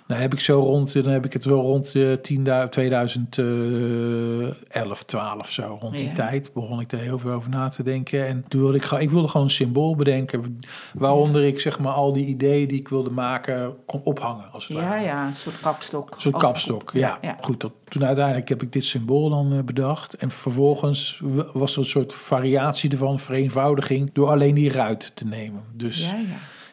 nou heb ik zo rond, dan heb ik het wel rond eh 10, 2011, 12 zo. Rond die Ja. tijd begon ik er heel veel over na te denken. En toen wilde ik, ik wilde gewoon een symbool bedenken. Waaronder ik zeg maar al die ideeën die ik wilde maken kon ophangen. Als het Ja, ware. ja, een soort kapstok. Een soort kapstok, ja. ja. Goed, dat, toen uiteindelijk heb ik dit symbool dan eh, bedacht. En vervolgens was er een soort variatie ervan, vereenvoudiging, door alleen die ruit te nemen. Dus Ja, ja.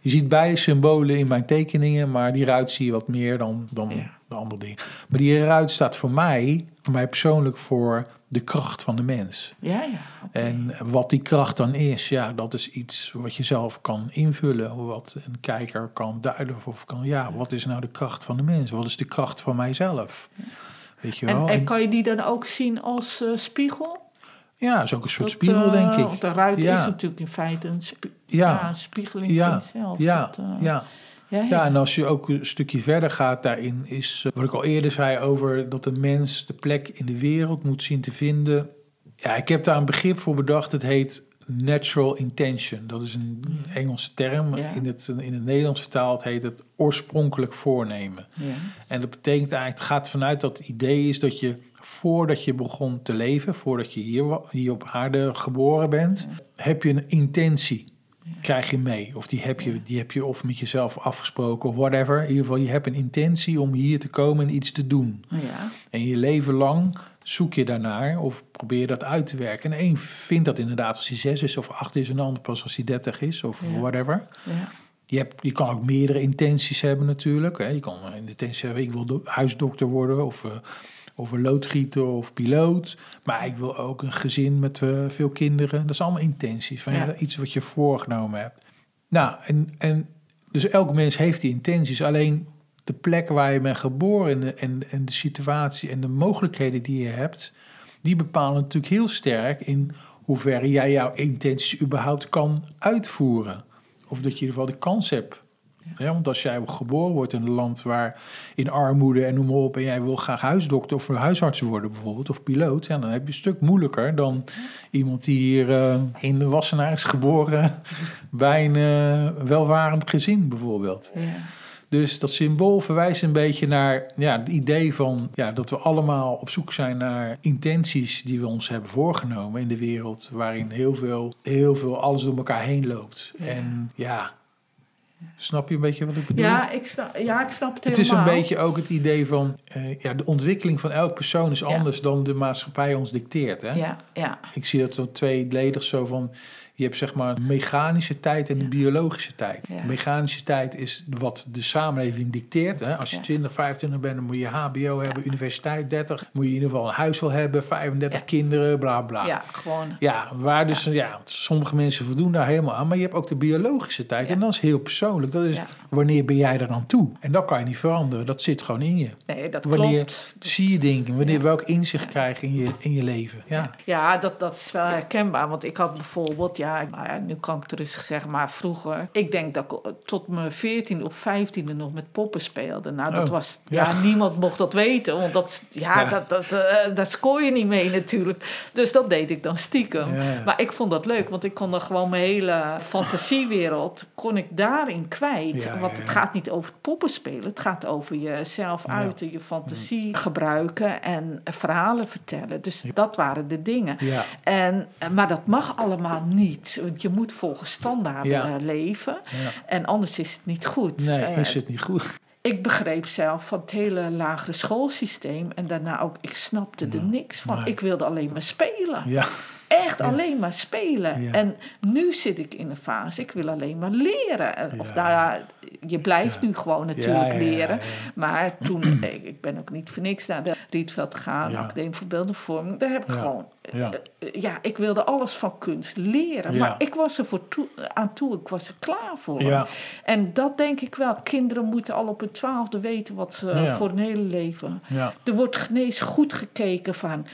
Je ziet beide symbolen in mijn tekeningen, maar die ruit zie je wat meer dan, dan Ja. de andere dingen. Maar die ruit staat voor mij, voor mij persoonlijk, voor de kracht van de mens. Ja, ja. En wat die kracht dan is, ja, dat is iets wat je zelf kan invullen. Wat een kijker kan duiden of kan, ja, wat is nou de kracht van de mens? Wat is de kracht van mijzelf? Weet je En, wel? en En- kan je die dan ook zien als eh, spiegel? Ja, dat is ook een soort Dat, spiegel, eh, denk ik. Want de ruit Ja. is natuurlijk in feite een, spie- Ja. een spiegeling van jezelf. Ja, Dat, eh, ja. ja, ja. ja, en als je ook een stukje verder gaat daarin, is eh, wat ik al eerder zei over dat de mens de plek in de wereld moet zien te vinden. Ja, ik heb daar een begrip voor bedacht. Het heet natural intention. Dat is een Engelse term. Ja. In, het, in het Nederlands vertaald heet het oorspronkelijk voornemen. Ja. En dat betekent eigenlijk, het gaat vanuit dat het idee is dat je voordat je begon te leven, voordat je hier, hier op aarde geboren bent, heb je een intentie. Krijg je mee. Of die heb, je, die heb je of met jezelf afgesproken of whatever. In ieder geval, je hebt een intentie om hier te komen en iets te doen. ja. En je leven lang zoek je daarnaar of probeer dat uit te werken. En één vindt dat inderdaad als hij zes is of acht is, en de ander pas als hij dertig is of Ja. whatever. ja. Je, hebt, je kan ook meerdere intenties hebben natuurlijk. Je kan een intentie hebben, ik wil do- huisdokter worden of, eh, of een loodgieter of piloot. Maar ik wil ook een gezin met eh, veel kinderen. Dat is allemaal intenties. Van, Ja. ja, iets wat je voorgenomen hebt. Nou, en, en dus elk mens heeft die intenties. Alleen de plek waar je bent geboren en de, en, en de situatie en de mogelijkheden die je hebt... die bepalen natuurlijk heel sterk in hoeverre jij jouw intenties überhaupt kan uitvoeren. Of dat je in ieder geval de kans hebt. Ja, want als jij geboren wordt in een land waar in armoede en noem maar op... en jij wil graag huisdokter of huisarts worden bijvoorbeeld, of piloot... Ja, dan heb je een stuk moeilijker dan iemand die hier eh, in de Wassenaar is geboren... bij een eh, welvarend gezin bijvoorbeeld. ja. Dus dat symbool verwijst een beetje naar ja, het idee van ja, dat we allemaal op zoek zijn naar intenties die we ons hebben voorgenomen in de wereld, waarin heel veel, heel veel alles door elkaar heen loopt. Ja. En ja, snap je een beetje wat ik bedoel? Ja, ik snap, ja, ik snap het Het is helemaal. een beetje ook het idee van eh, ja, de ontwikkeling van elk persoon is Ja. anders dan de maatschappij ons dicteert. Hè? Ja, ja. Ik zie dat zo tweeledig zo van, Je hebt zeg maar mechanische tijd en de biologische tijd. Ja. Mechanische tijd is wat de samenleving dicteert. Hè? Als je Ja. 20, 25 bent, dan moet je HBO hebben, universiteit 30. Moet je in ieder geval een huis wel hebben, 35 Ja. kinderen, bla bla. Ja, gewoon. Ja, waar dus, ja. sommige mensen voldoen daar helemaal aan. Maar je hebt ook de biologische tijd. En dat is heel persoonlijk. Dat is wanneer ben jij er aan toe? En dat kan je niet veranderen. Dat zit gewoon in je. Nee, dat Wanneer klopt. zie je dingen? Wanneer welk inzicht krijg je in je, in je leven? Ja. Ja, dat, dat is wel herkenbaar. Want ik had bijvoorbeeld, ja, nou ja, nu kan ik het rustig zeggen, maar vroeger, ik denk dat ik tot mijn 14 of 15e nog met poppen speelde. Nou, dat Oh, was, ja, ja. niemand mocht dat weten, want dat, ja, Ja. Dat, dat, eh, daar scoor je niet mee natuurlijk. Dus dat deed ik dan stiekem. Ja. Maar ik vond dat leuk, want ik kon dan gewoon mijn hele fantasiewereld, kon ik daarin kwijt. Want het gaat niet over poppen spelen, het gaat over jezelf uiten, je fantasie gebruiken en verhalen vertellen. Dus dat waren de dingen. En, maar dat mag allemaal niet. Want je moet volgens standaarden Ja. eh, leven. Ja. En anders is het niet goed. Nee, Eh, is het niet goed. ik begreep zelf van het hele lagere schoolsysteem. En daarna ook, ik snapte er niks van. nee. Ik wilde alleen maar spelen. Ja. Echt alleen maar spelen. Ja. En nu zit ik in een fase, ik wil alleen maar leren. En- Of Ja. nou ja, je blijft nu gewoon natuurlijk leren. Maar toen, ik, ben ook niet voor niks naar de Rietveld gegaan. Academie voor Beeldende Vorming. Daar heb ik gewoon, Ja. eh, ja, ik wilde alles van kunst leren. Ja. Maar ik was er voor toe, aan toe, ik was er klaar voor. Ja. En dat denk ik wel. Kinderen moeten al op hun twaalfde weten wat ze voor hun hele leven. Ja. Er wordt genees goed gekeken van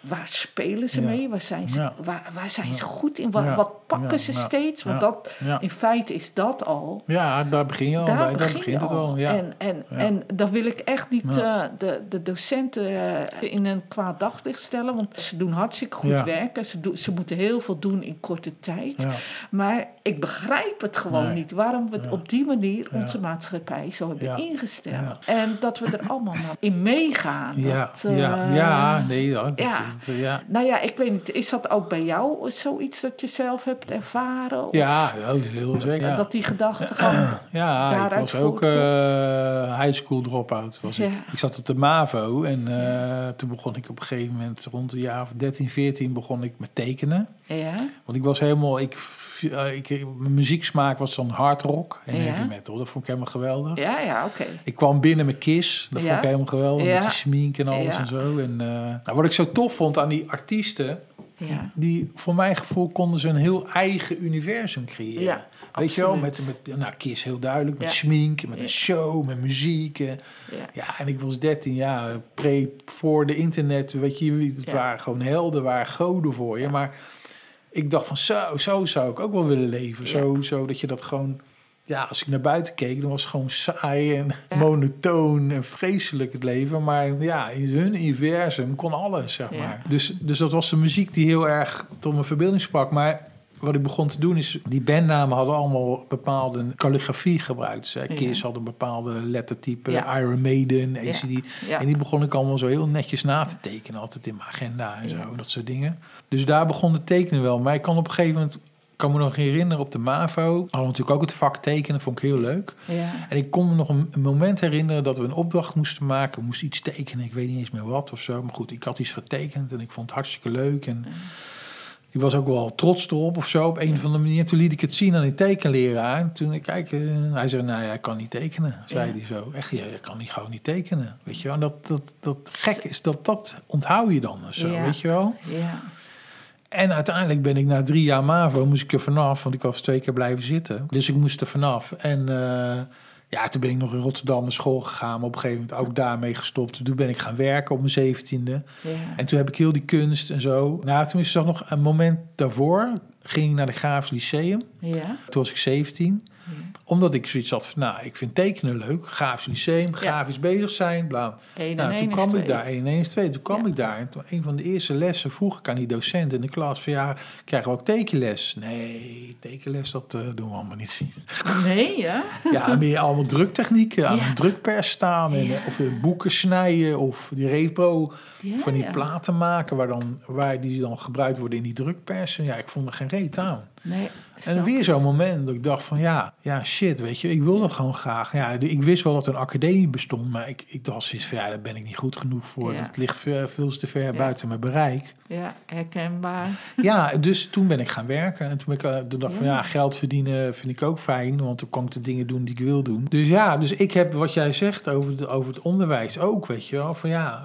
waar spelen ze mee, waar zijn ze, waar, waar zijn ze goed in, wat, wat pakken ze steeds. Want dat, in feite is dat al. ja, daar begin je al Daar bij. Daar begin begint je het al. Ja. En, en, en dat wil ik echt niet eh, de, de docenten eh, in een kwaad daglicht stellen. Want ze doen hartstikke goed Ja. werk. En ze, ze moeten heel veel doen in korte tijd. Ja. Maar ik begrijp het gewoon Nee. niet. Waarom we het op die manier onze maatschappij zo hebben ingesteld. En dat we er allemaal in meegaan. Ja. Dat, eh, ja. ja, nee, dat, ja. dat- ja. Nou ja, ik weet niet. Is dat ook bij jou zoiets dat je zelf hebt ervaren? Of Ja, heel zeker. Dat die gedachtegang... Ja, ik was ook eh high school drop-out. Was ik. Ik zat op de MAVO en eh, toen begon ik op een gegeven moment, rond de jaar of 13, 14, begon ik met tekenen. Ja, Want ik was helemaal, ik, ik, mijn muzieksmaak was dan hard rock en Ja. heavy metal. Dat vond ik helemaal geweldig. ja, ja oké. Ik kwam binnen met Kiss, dat Ja. vond ik helemaal geweldig. Met die smink en alles en zo. En eh, nou, wat ik zo tof vond aan die artiesten, die voor mijn gevoel konden ze een heel eigen universum creëren. Weet je wel, met, met nou, Kiss heel duidelijk, met smink, met een show, met muziek. En, Ja. en ik was 13 jaar, pre, voor de internet, weet je, het waren gewoon helden, waren goden voor je. Maar ik dacht van zo, zo zou ik ook wel willen leven. Zo, zo dat je dat gewoon, ja, als ik naar buiten keek, dan was het gewoon saai en monotoon en vreselijk het leven. Maar ja, in hun universum kon alles, zeg maar. Dus, dus dat was de muziek die heel erg tot mijn verbeelding sprak. Maar wat ik begon te doen is, die bandnamen hadden allemaal bepaalde calligrafie gebruikt. Ja. Kiss had een bepaalde lettertype, Ja. Iron Maiden, ACD. Ja. En die begon ik allemaal zo heel netjes na te tekenen, altijd in mijn agenda en zo, dat soort dingen. Dus daar begon het tekenen wel. Maar ik kan op een gegeven moment, ik kan me nog herinneren op de MAVO, hadden we natuurlijk ook het vak tekenen, vond ik heel leuk. Ja. En ik kon me nog een, een moment herinneren dat we een opdracht moesten maken. We moesten iets tekenen, ik weet niet eens meer wat of zo. Maar goed, ik had iets getekend en ik vond het hartstikke leuk. En ik was ook wel trots erop of zo, op een of andere manier. Toen liet ik het zien aan die tekenleraar. En toen ik kijk, eh, hij zei, nou ja, ik kan niet tekenen, zei Ja. hij zo. Echt, ja, je kan niet gewoon niet tekenen, weet je wel. En dat, dat, dat gek is, dat, dat onthoud je dan zo, Ja. weet je wel. Ja. En uiteindelijk ben ik na drie jaar MAVO, moest ik er vanaf, want ik was twee keer blijven zitten. Dus ik moest er vanaf. En eh, ja, toen ben ik nog in Rotterdam naar school gegaan, maar op een gegeven moment ook daarmee gestopt. Toen ben ik gaan werken op mijn zeventiende. Ja. En toen heb ik heel die kunst en zo. Nou, toen is er nog een moment daarvoor, ging ik naar de Graafs Lyceum. Ja. Toen was ik 17 omdat ik zoiets had van, nou, ik vind tekenen leuk. Grafisch lyceum, grafisch bezig zijn, bla. Eén en Nou, één toen kwam ik daar, 1 en 1 is 2. Toen kwam ik daar en toen, een van de eerste lessen vroeg ik aan die docent in de klas van, ja, krijgen we ook tekenles? Nee, tekenles, dat eh, doen we allemaal niet. Nee, ja? Ja, meer allemaal druktechnieken, aan Ja. een drukpers staan en, of eh, boeken snijden of die repro van die platen maken waar, dan, waar die dan gebruikt worden in die drukpersen. Ja, ik vond er geen reet aan. Nee, En weer zo'n moment dat ik dacht van ja, ja shit, weet je, ik wil dat gewoon graag. Ja, ik wist wel dat er een academie bestond, maar ik, ik dacht zoiets van ja, daar ben ik niet goed genoeg voor. Ja. Dat ligt veel, veel te ver buiten mijn bereik. Ja, herkenbaar. Ja, dus toen ben ik gaan werken. En toen, ben ik, eh, toen dacht ik van Ja. geld verdienen vind ik ook fijn, want dan kan ik de dingen doen die ik wil doen. Dus ja, dus ik heb wat jij zegt over, het- over het onderwijs ook, weet je wel, van ja...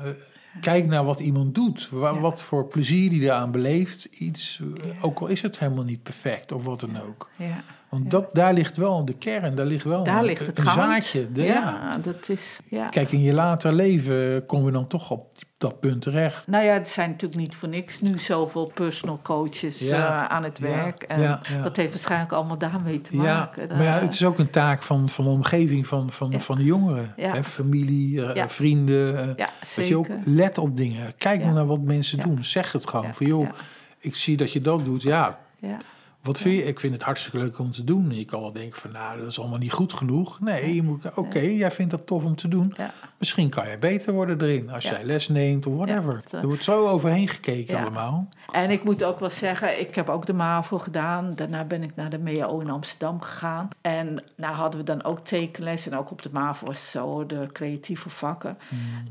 Kijk naar wat iemand doet. Ja. Wat voor plezier die eraan beleeft. Iets, eh, ook al is het helemaal niet perfect of wat dan ook. Ja. Want dat, daar ligt wel de kern, daar ligt wel Daar een, ligt het een zaadje. De- ja, dat is... Ja. Kijk, in je later leven kom je dan toch op die- dat punt terecht. Nou ja, er zijn natuurlijk niet voor niks nu zoveel personal coaches Ja. eh, aan het Ja. werk. En Ja, ja. dat heeft waarschijnlijk allemaal daarmee te Ja, maken. maar ja, Eh, het is ook een taak van, van de omgeving van, van, van de jongeren. Hè, familie, eh, vrienden. weet je ook, let op dingen. Kijk naar wat mensen doen. Zeg het gewoon. Van joh, ik zie dat je dat doet. Ja, Ja. wat vind je? Ik vind het hartstikke leuk om te doen. Je kan wel denken van nou, dat is allemaal niet goed genoeg. Nee, je moet, oké, jij vindt dat tof om te doen. Misschien kan je beter worden erin als jij les neemt of whatever. Er wordt zo overheen gekeken allemaal. En ik moet ook wel zeggen, ik heb ook de MAVO gedaan. Daarna ben ik naar de MEAO in Amsterdam gegaan. En nou hadden we dan ook tekenles. En ook op de MAVO was zo, de creatieve vakken.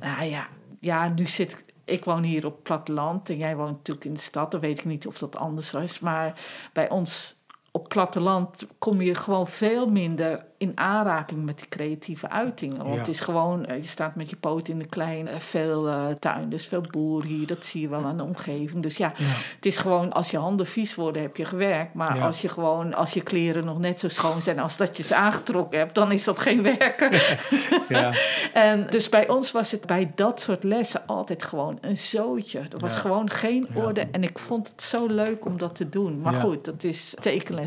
Nou ja, ja, nu zit ik... Ik woon hier op platteland en jij woont natuurlijk in de stad. Dan weet ik niet of dat anders is. Maar bij ons op platteland kom je gewoon veel minder in aanraking met die creatieve uitingen. Want Ja. het is gewoon, eh, je staat met je poot in de klein, eh, veel eh tuin, dus veel boer hier. Dat zie je wel aan de omgeving. Dus ja, Ja. het is gewoon, als je handen vies worden, heb je gewerkt. Maar Ja. als je gewoon, als je kleren nog net zo schoon zijn als dat je ze aangetrokken hebt, dan is dat geen werken. En dus bij ons was het bij dat soort lessen altijd gewoon een zootje. Er was gewoon geen orde. En ik vond het zo leuk om dat te doen. Maar goed, dat is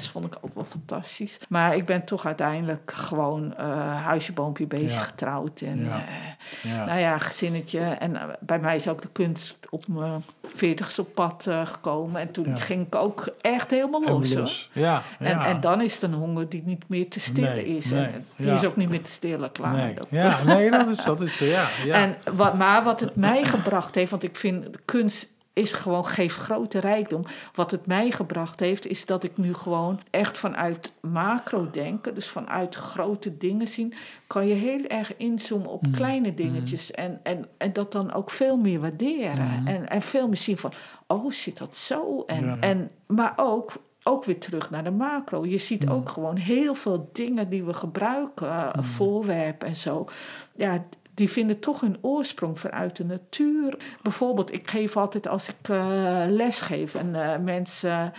vond ik ook wel fantastisch. Maar ik ben toch uiteindelijk gewoon eh huisje, boompje bezig Ja. getrouwd. En eh, nou ja, gezinnetje. En eh, bij mij is ook de kunst op mijn veertigste op pad gekomen. En toen ging ik ook echt helemaal los. Ja. En, en dan is het een honger die niet meer te stillen Nee, is. nee, en die is ook niet meer te stillen, klaar. Nee. Dat, Ja, nee, dat is, dat is ja. ja. En wat, maar wat het mij gebracht heeft, want ik vind kunst is gewoon geeft grote rijkdom. Wat het mij gebracht heeft, is dat ik nu gewoon echt vanuit macro denken, dus vanuit grote dingen zien, kan je heel erg inzoomen op Mm. kleine dingetjes en, en, en dat dan ook veel meer waarderen Mm. en, en veel meer zien van, oh zit dat zo? En, Ja. en, maar ook ook weer terug naar de macro. Je ziet Mm. ook gewoon heel veel dingen die we gebruiken, uh, voorwerpen en zo. Ja, die vinden toch hun oorsprong vanuit de natuur. Bijvoorbeeld, ik geef altijd als ik uh, les geef en uh, mensen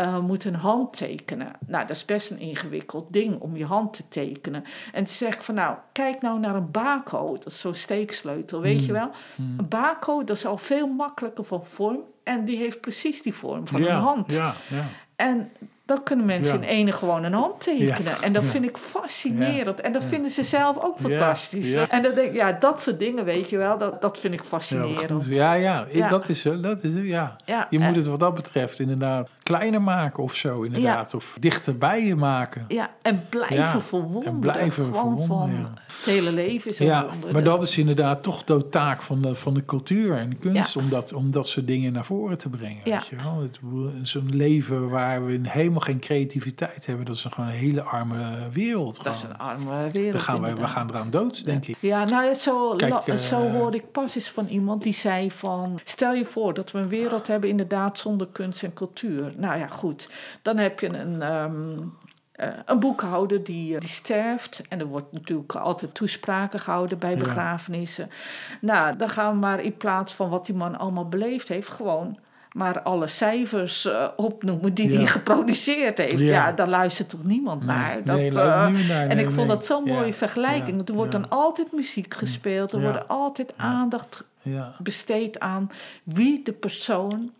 uh, moeten een hand tekenen. Nou, dat is best een ingewikkeld ding om je hand te tekenen. En toen zeg ik van, nou, kijk nou naar een bako. Dat is zo'n steeksleutel, weet Mm. je wel? Mm. Een bako, dat is al veel makkelijker van vorm. En die heeft precies die vorm van ja, een hand. Ja, ja. En dan kunnen mensen Ja. in ene gewoon een hand tekenen. Ja, En dat vind ik fascinerend. En dat vinden ze zelf ook fantastisch. En dan denk ik, ja, dat soort dingen, weet je wel, dat, dat vind ik fascinerend. ja, ja, Ja. dat is zo. Dat is, ja. Ja, Je moet het wat dat betreft inderdaad kleiner maken of zo, inderdaad. Of dichterbij je maken. Ja, en blijven Ja, verwonderen. en blijven Gewoon verwonderen, van ja. het hele leven is een Ja, maar dat is inderdaad toch de taak van de, van de cultuur en de kunst... Om, dat, om dat soort dingen naar voren te brengen. Ja. Weet je wel? Het- Zo'n leven waar we helemaal geen creativiteit hebben... dat is gewoon een hele arme wereld. Dat is een arme wereld we, gaan, we, gaan eraan dood, denk ik. Ja, nou zo, Kijk, la- eh, zo hoorde ik pas eens van iemand die zei van... stel je voor dat we een wereld hebben inderdaad zonder kunst en cultuur. Nou ja, goed. Dan heb je een... ehm, eh, een boekhouder die, eh, die sterft. En er wordt natuurlijk altijd toespraken gehouden bij Ja. begrafenissen. Nou, dan gaan we maar in plaats van wat die man allemaal beleefd heeft... gewoon maar alle cijfers eh, opnoemen die Ja. hij geproduceerd heeft. Ja. Ja, daar luistert toch niemand naar? Dat, nee, naar, en nee, ik vond dat zo'n Ja, mooie vergelijking. ja, er wordt dan altijd muziek gespeeld. Er wordt altijd aandacht besteed aan wie de persoon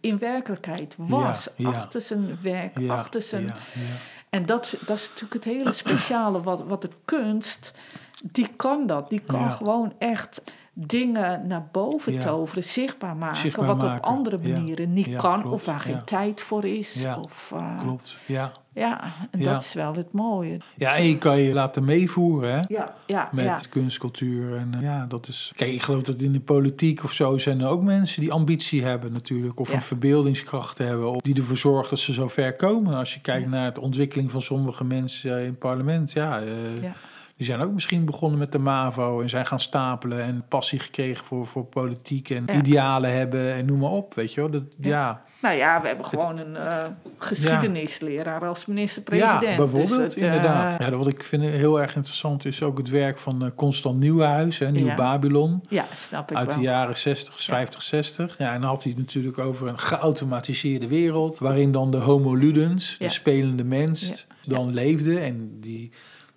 in werkelijkheid was. Ja, ja. Achter zijn werk, Ja, achter zijn... En dat, dat is natuurlijk het hele speciale wat, wat de kunst... Die kan dat. Die kan gewoon echt dingen naar boven toveren, zichtbaar maken, Zichtbaar wat maken, op andere manieren niet kan klopt, of waar geen tijd voor is. Of, eh, Klopt, ja. Ja, en Ja. dat is wel het mooie. Ja, en je kan je laten meevoeren, hè. Ja, ja, Met ja. kunst, cultuur en eh, ja, dat is... Kijk, ik geloof dat in de politiek of zo zijn er ook mensen die ambitie hebben natuurlijk. Of een verbeeldingskracht hebben. Of die ervoor zorgen dat ze zo ver komen. Als je kijkt naar de ontwikkeling van sommige mensen in het parlement. Ja, eh, Ja. die zijn ook misschien begonnen met de MAVO. En zijn gaan stapelen en passie gekregen voor, voor politiek. En idealen hebben en noem maar op, weet je wel. Dat, Ja. Nou ja, we hebben gewoon een eh, geschiedenisleraar als minister-president. Ja, bijvoorbeeld, Dus dat, eh, inderdaad. Ja, wat ik vind heel erg interessant is ook het werk van eh, Constant Nieuwenhuis, hè, Nieuw Ja. Babylon. ja, snap ik Uit wel. de jaren 60, 50, 60. Ja, en dan had hij het natuurlijk over een geautomatiseerde wereld. Waarin dan de homo ludens, de spelende mens, dan leefde. En die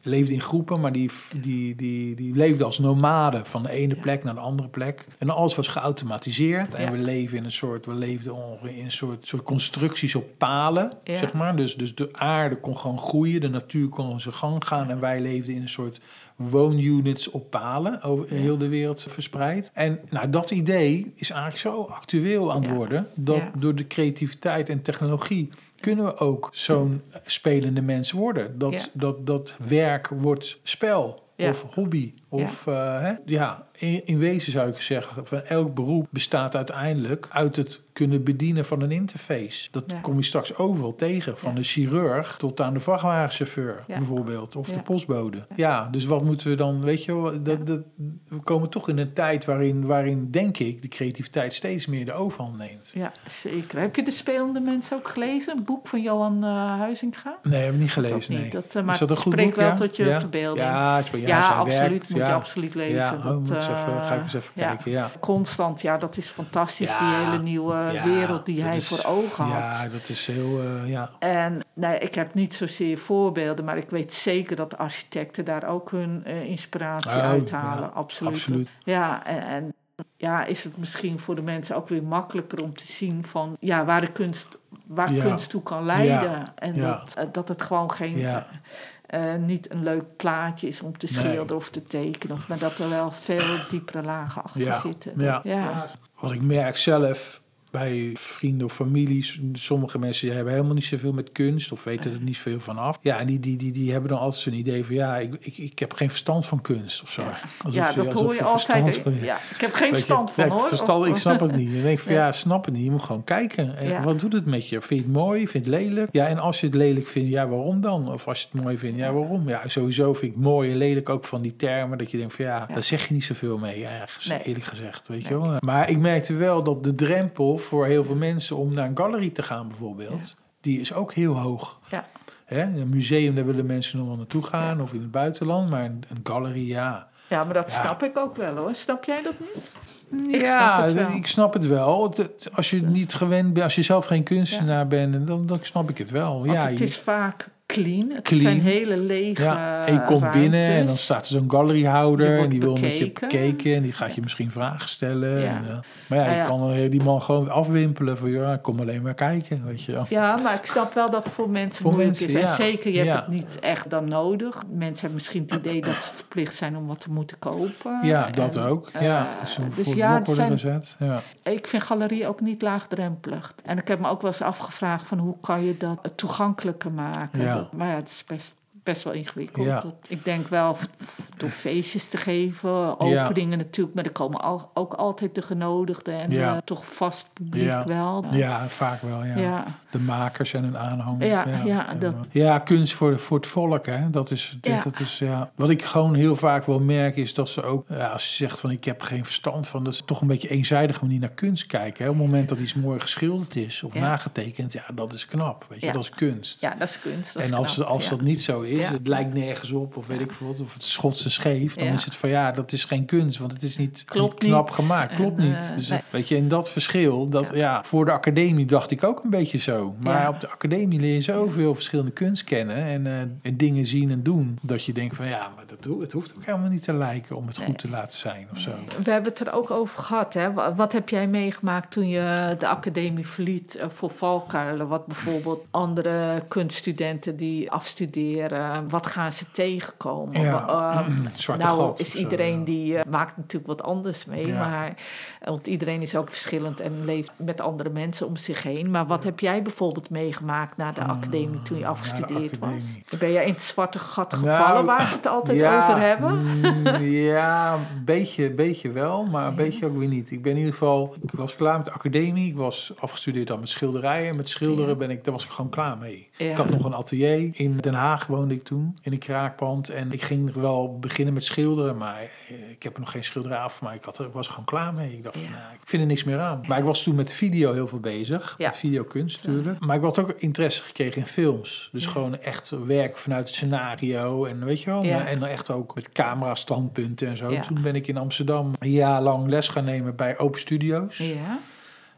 leefde in groepen, maar die, die, die, die leefde als nomaden van de ene plek naar de andere plek. En alles was geautomatiseerd. En we leven in een soort, we leefden in een soort, soort constructies op palen, zeg maar. Dus, dus de aarde kon gewoon groeien, de natuur kon zijn gang gaan. En wij leefden in een soort woonunits op palen over heel de wereld verspreid. En nou, dat idee is eigenlijk zo actueel aan het worden dat door de creativiteit en technologie kunnen we ook zo'n spelende mens worden. Dat, Ja. dat, dat werk wordt spel. Ja. Of hobby. Of eh, hè? ja, in, in wezen zou ik zeggen, van elk beroep bestaat uiteindelijk uit het kunnen bedienen van een interface. Dat Ja. kom je straks overal tegen. Van Ja. de chirurg tot aan de vrachtwagenchauffeur Ja. bijvoorbeeld. Of de Ja. postbode. Ja, dus wat moeten we dan, weet je dat, Ja. dat, we komen toch in een tijd waarin, waarin, denk ik, de creativiteit steeds meer de overhand neemt. Ja, zeker. Heb je De Spelende Mensen ook gelezen? Een boek van Johan eh Huizinga? Nee, heb ik niet gelezen, dat niet? nee. Dat, eh, maar dat het goed spreekt boek, wel ja? tot je ja? verbeelding. Ja, het Ja, zijn absoluut. Moet ja. je absoluut lezen. Ja, dat, oh, eens eh, even, ga ik eens even ja. kijken, ja. Constant, ja, dat is fantastisch. Die hele nieuwe wereld die dat hij is- voor ogen had. Ja, dat is heel, eh, ja. En nee, ik heb niet zozeer voorbeelden, maar ik weet zeker dat architecten daar ook hun eh, inspiratie Oh, uithalen. ja, absoluut. absoluut. Ja, en, en ja, is het misschien voor de mensen ook weer makkelijker om te zien van ja, waar de kunst, waar Ja. kunst toe kan leiden. Ja, En ja. Dat, dat het gewoon geen. Eh, niet een leuk plaatje is om te Nee. schilderen of te tekenen, of, maar dat er wel veel diepere lagen achter Ja, zitten. ja. ja. Wat ik merk zelf bij vrienden of families, sommige mensen hebben helemaal niet zoveel met kunst of weten er niet veel van af. Ja, en die, die, die, die hebben dan altijd zo'n idee van ja, ik, ik, ik heb geen verstand van kunst of zo. Ja. Alsof ja, dat alsof hoor je altijd. van- Ja, ik heb geen verstand van ja, ik hoor. Verstand, Of- ik snap het niet. Dan denk ik van Ja. ja, snap het niet. Je moet gewoon kijken. En wat doet het met je? Vind je het mooi? Vind je het lelijk? Ja, en als je het lelijk vindt, ja, waarom dan? Of als je het mooi vindt, ja, waarom? Ja, sowieso vind ik mooi en lelijk ook van die termen. Dat je denkt van ja, Ja. daar zeg je niet zoveel mee, ergens, Nee. eerlijk gezegd. Weet Nee. je wel? Maar ik merkte wel dat de drempel voor heel veel mensen om naar een gallery te gaan bijvoorbeeld, die is ook heel hoog. Ja. Hè? Een museum, daar willen mensen nog wel naartoe gaan, of in het buitenland. Maar een, een gallery, ja. Ja, maar dat snap ik ook wel hoor. Snap jij dat niet? Ik ja, snap het wel. ik snap het wel. Als je niet gewend bent, als je zelf geen kunstenaar bent, dan, dan snap ik het wel. Want ja, het je- is vaak clean. Het Clean. zijn hele lege ja, en je komt ruimtes. binnen en dan staat er zo'n galleryhouder wordt en die wil met je bekeken. en die gaat je misschien vragen stellen. Ja. En, eh, maar ja, Nou je kan eh, die man gewoon afwimpelen van ja, ik kom alleen maar kijken, weet je. Ja, maar ik snap wel dat voor mensen Voor moeilijk mensen, is. En zeker, je hebt het niet echt dan nodig. Mensen hebben misschien het idee dat ze verplicht zijn om wat te moeten kopen. Ja, dat ook. eh, ja, ze dus ja, het zijn, gezet. Ik vind galerie ook niet laagdrempelig. En ik heb me ook wel eens afgevraagd van hoe kan je dat toegankelijker maken. Ja. Dat- best, wel ingewikkeld. Ja. Dat, ik denk wel door feestjes te geven, Ja. openingen natuurlijk. Maar er komen al, ook altijd de genodigden en Ja. eh, toch vast publiek wel. ja, vaak wel. Ja. ja. De makers en hun aanhang. Ja, ja, dat- ja, kunst voor, voor het volk. Hè. Dat is, dat is, ja. Wat ik gewoon heel vaak wel merk is dat ze ook, ja, als ze zegt van ik heb geen verstand van, dat is toch een beetje eenzijdig manier naar kunst kijken. Hè. Op het moment dat iets mooi geschilderd is of nagetekend, ja, dat is knap. Weet je, dat is kunst. Ja, dat is kunst. Dat is en als, knap, als dat niet zo is, Ja. het lijkt nergens op, of weet ik veel wat, of het schotse scheef, dan is het van ja, dat is geen kunst, want het is niet, Klopt niet knap niet. gemaakt. Klopt En, niet. eh, Dus nee. weet je, in dat verschil, dat ja. voor de academie dacht ik ook een beetje zo. Maar op de academie leer je zoveel verschillende kunst kennen en, eh, en dingen zien en doen, dat je denkt van ja, maar dat, het hoeft ook helemaal niet te lijken om het Nee. goed te laten zijn of zo. We hebben het er ook over gehad. Hè? Wa- Wat heb jij meegemaakt toen je de academie verliet eh, voor valkuilen? Wat bijvoorbeeld andere kunststudenten die afstuderen eh, wat gaan ze tegenkomen. Ja, Uh, mm, zwarte nou is iedereen die eh, maakt natuurlijk wat anders mee. Ja. Maar, want iedereen is ook verschillend en leeft met andere mensen om zich heen. Maar wat heb jij bijvoorbeeld meegemaakt na de academie toen je afgestudeerd was? Ben jij in het zwarte gat Nou, gevallen waar ze het altijd ja, over hebben? mm, ja, een beetje, beetje wel, maar een beetje ook weer niet. Ik ben in ieder geval, ik was klaar met de academie. Ik was afgestudeerd dan met schilderijen. Met schilderen ben ik, daar was ik gewoon klaar mee. Ik had nog een atelier. In Den Haag woonde ik toen, in een kraakpand. En ik ging wel beginnen met schilderen, maar eh, ik heb er nog geen schilderij af. Maar ik, had, ik was er gewoon klaar mee. Ik dacht, van, Ja. nou, ik vind er niks meer aan. Maar ik was toen met video heel veel bezig. Ja. Met videokunst natuurlijk. Maar ik had ook interesse gekregen in films. Dus gewoon echt werk vanuit het scenario. En weet je wel, en echt ook met camera standpunten en zo. Toen ben ik in Amsterdam een jaar lang les gaan nemen bij Open Studios. Ja,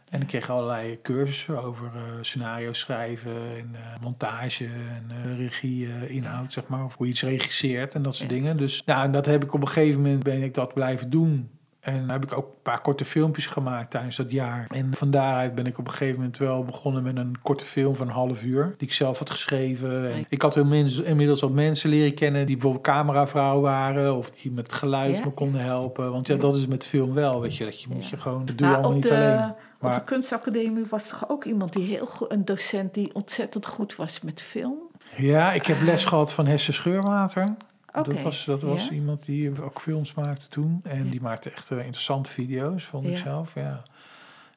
En ik kreeg allerlei cursussen over eh scenario schrijven en eh, montage en regie, eh, inhoud, zeg maar. Of hoe je iets regisseert en dat soort Ja. dingen. Dus nou, en dat heb ik op een gegeven moment ben ik dat blijven doen. En heb ik ook een paar korte filmpjes gemaakt tijdens dat jaar. En van daaruit ben ik op een gegeven moment wel begonnen met een korte film van een half uur. Die ik zelf had geschreven. En ik had inmiddels, inmiddels wat mensen leren kennen die bijvoorbeeld cameravrouw waren. Of die met geluid Ja. me konden helpen. Want ja, dat is met film wel, weet je. Dat je moet je gewoon, dat doe je Nou, allemaal op, niet de, alleen. op Maar- de kunstacademie was toch ook iemand die heel goed, een docent die ontzettend goed was met film? Ja, ik heb les gehad van Hesse Scheurwater. Dat was, dat was ja. iemand die ook films maakte toen. En Ja. die maakte echt eh, interessante video's, vond ik zelf. Ja.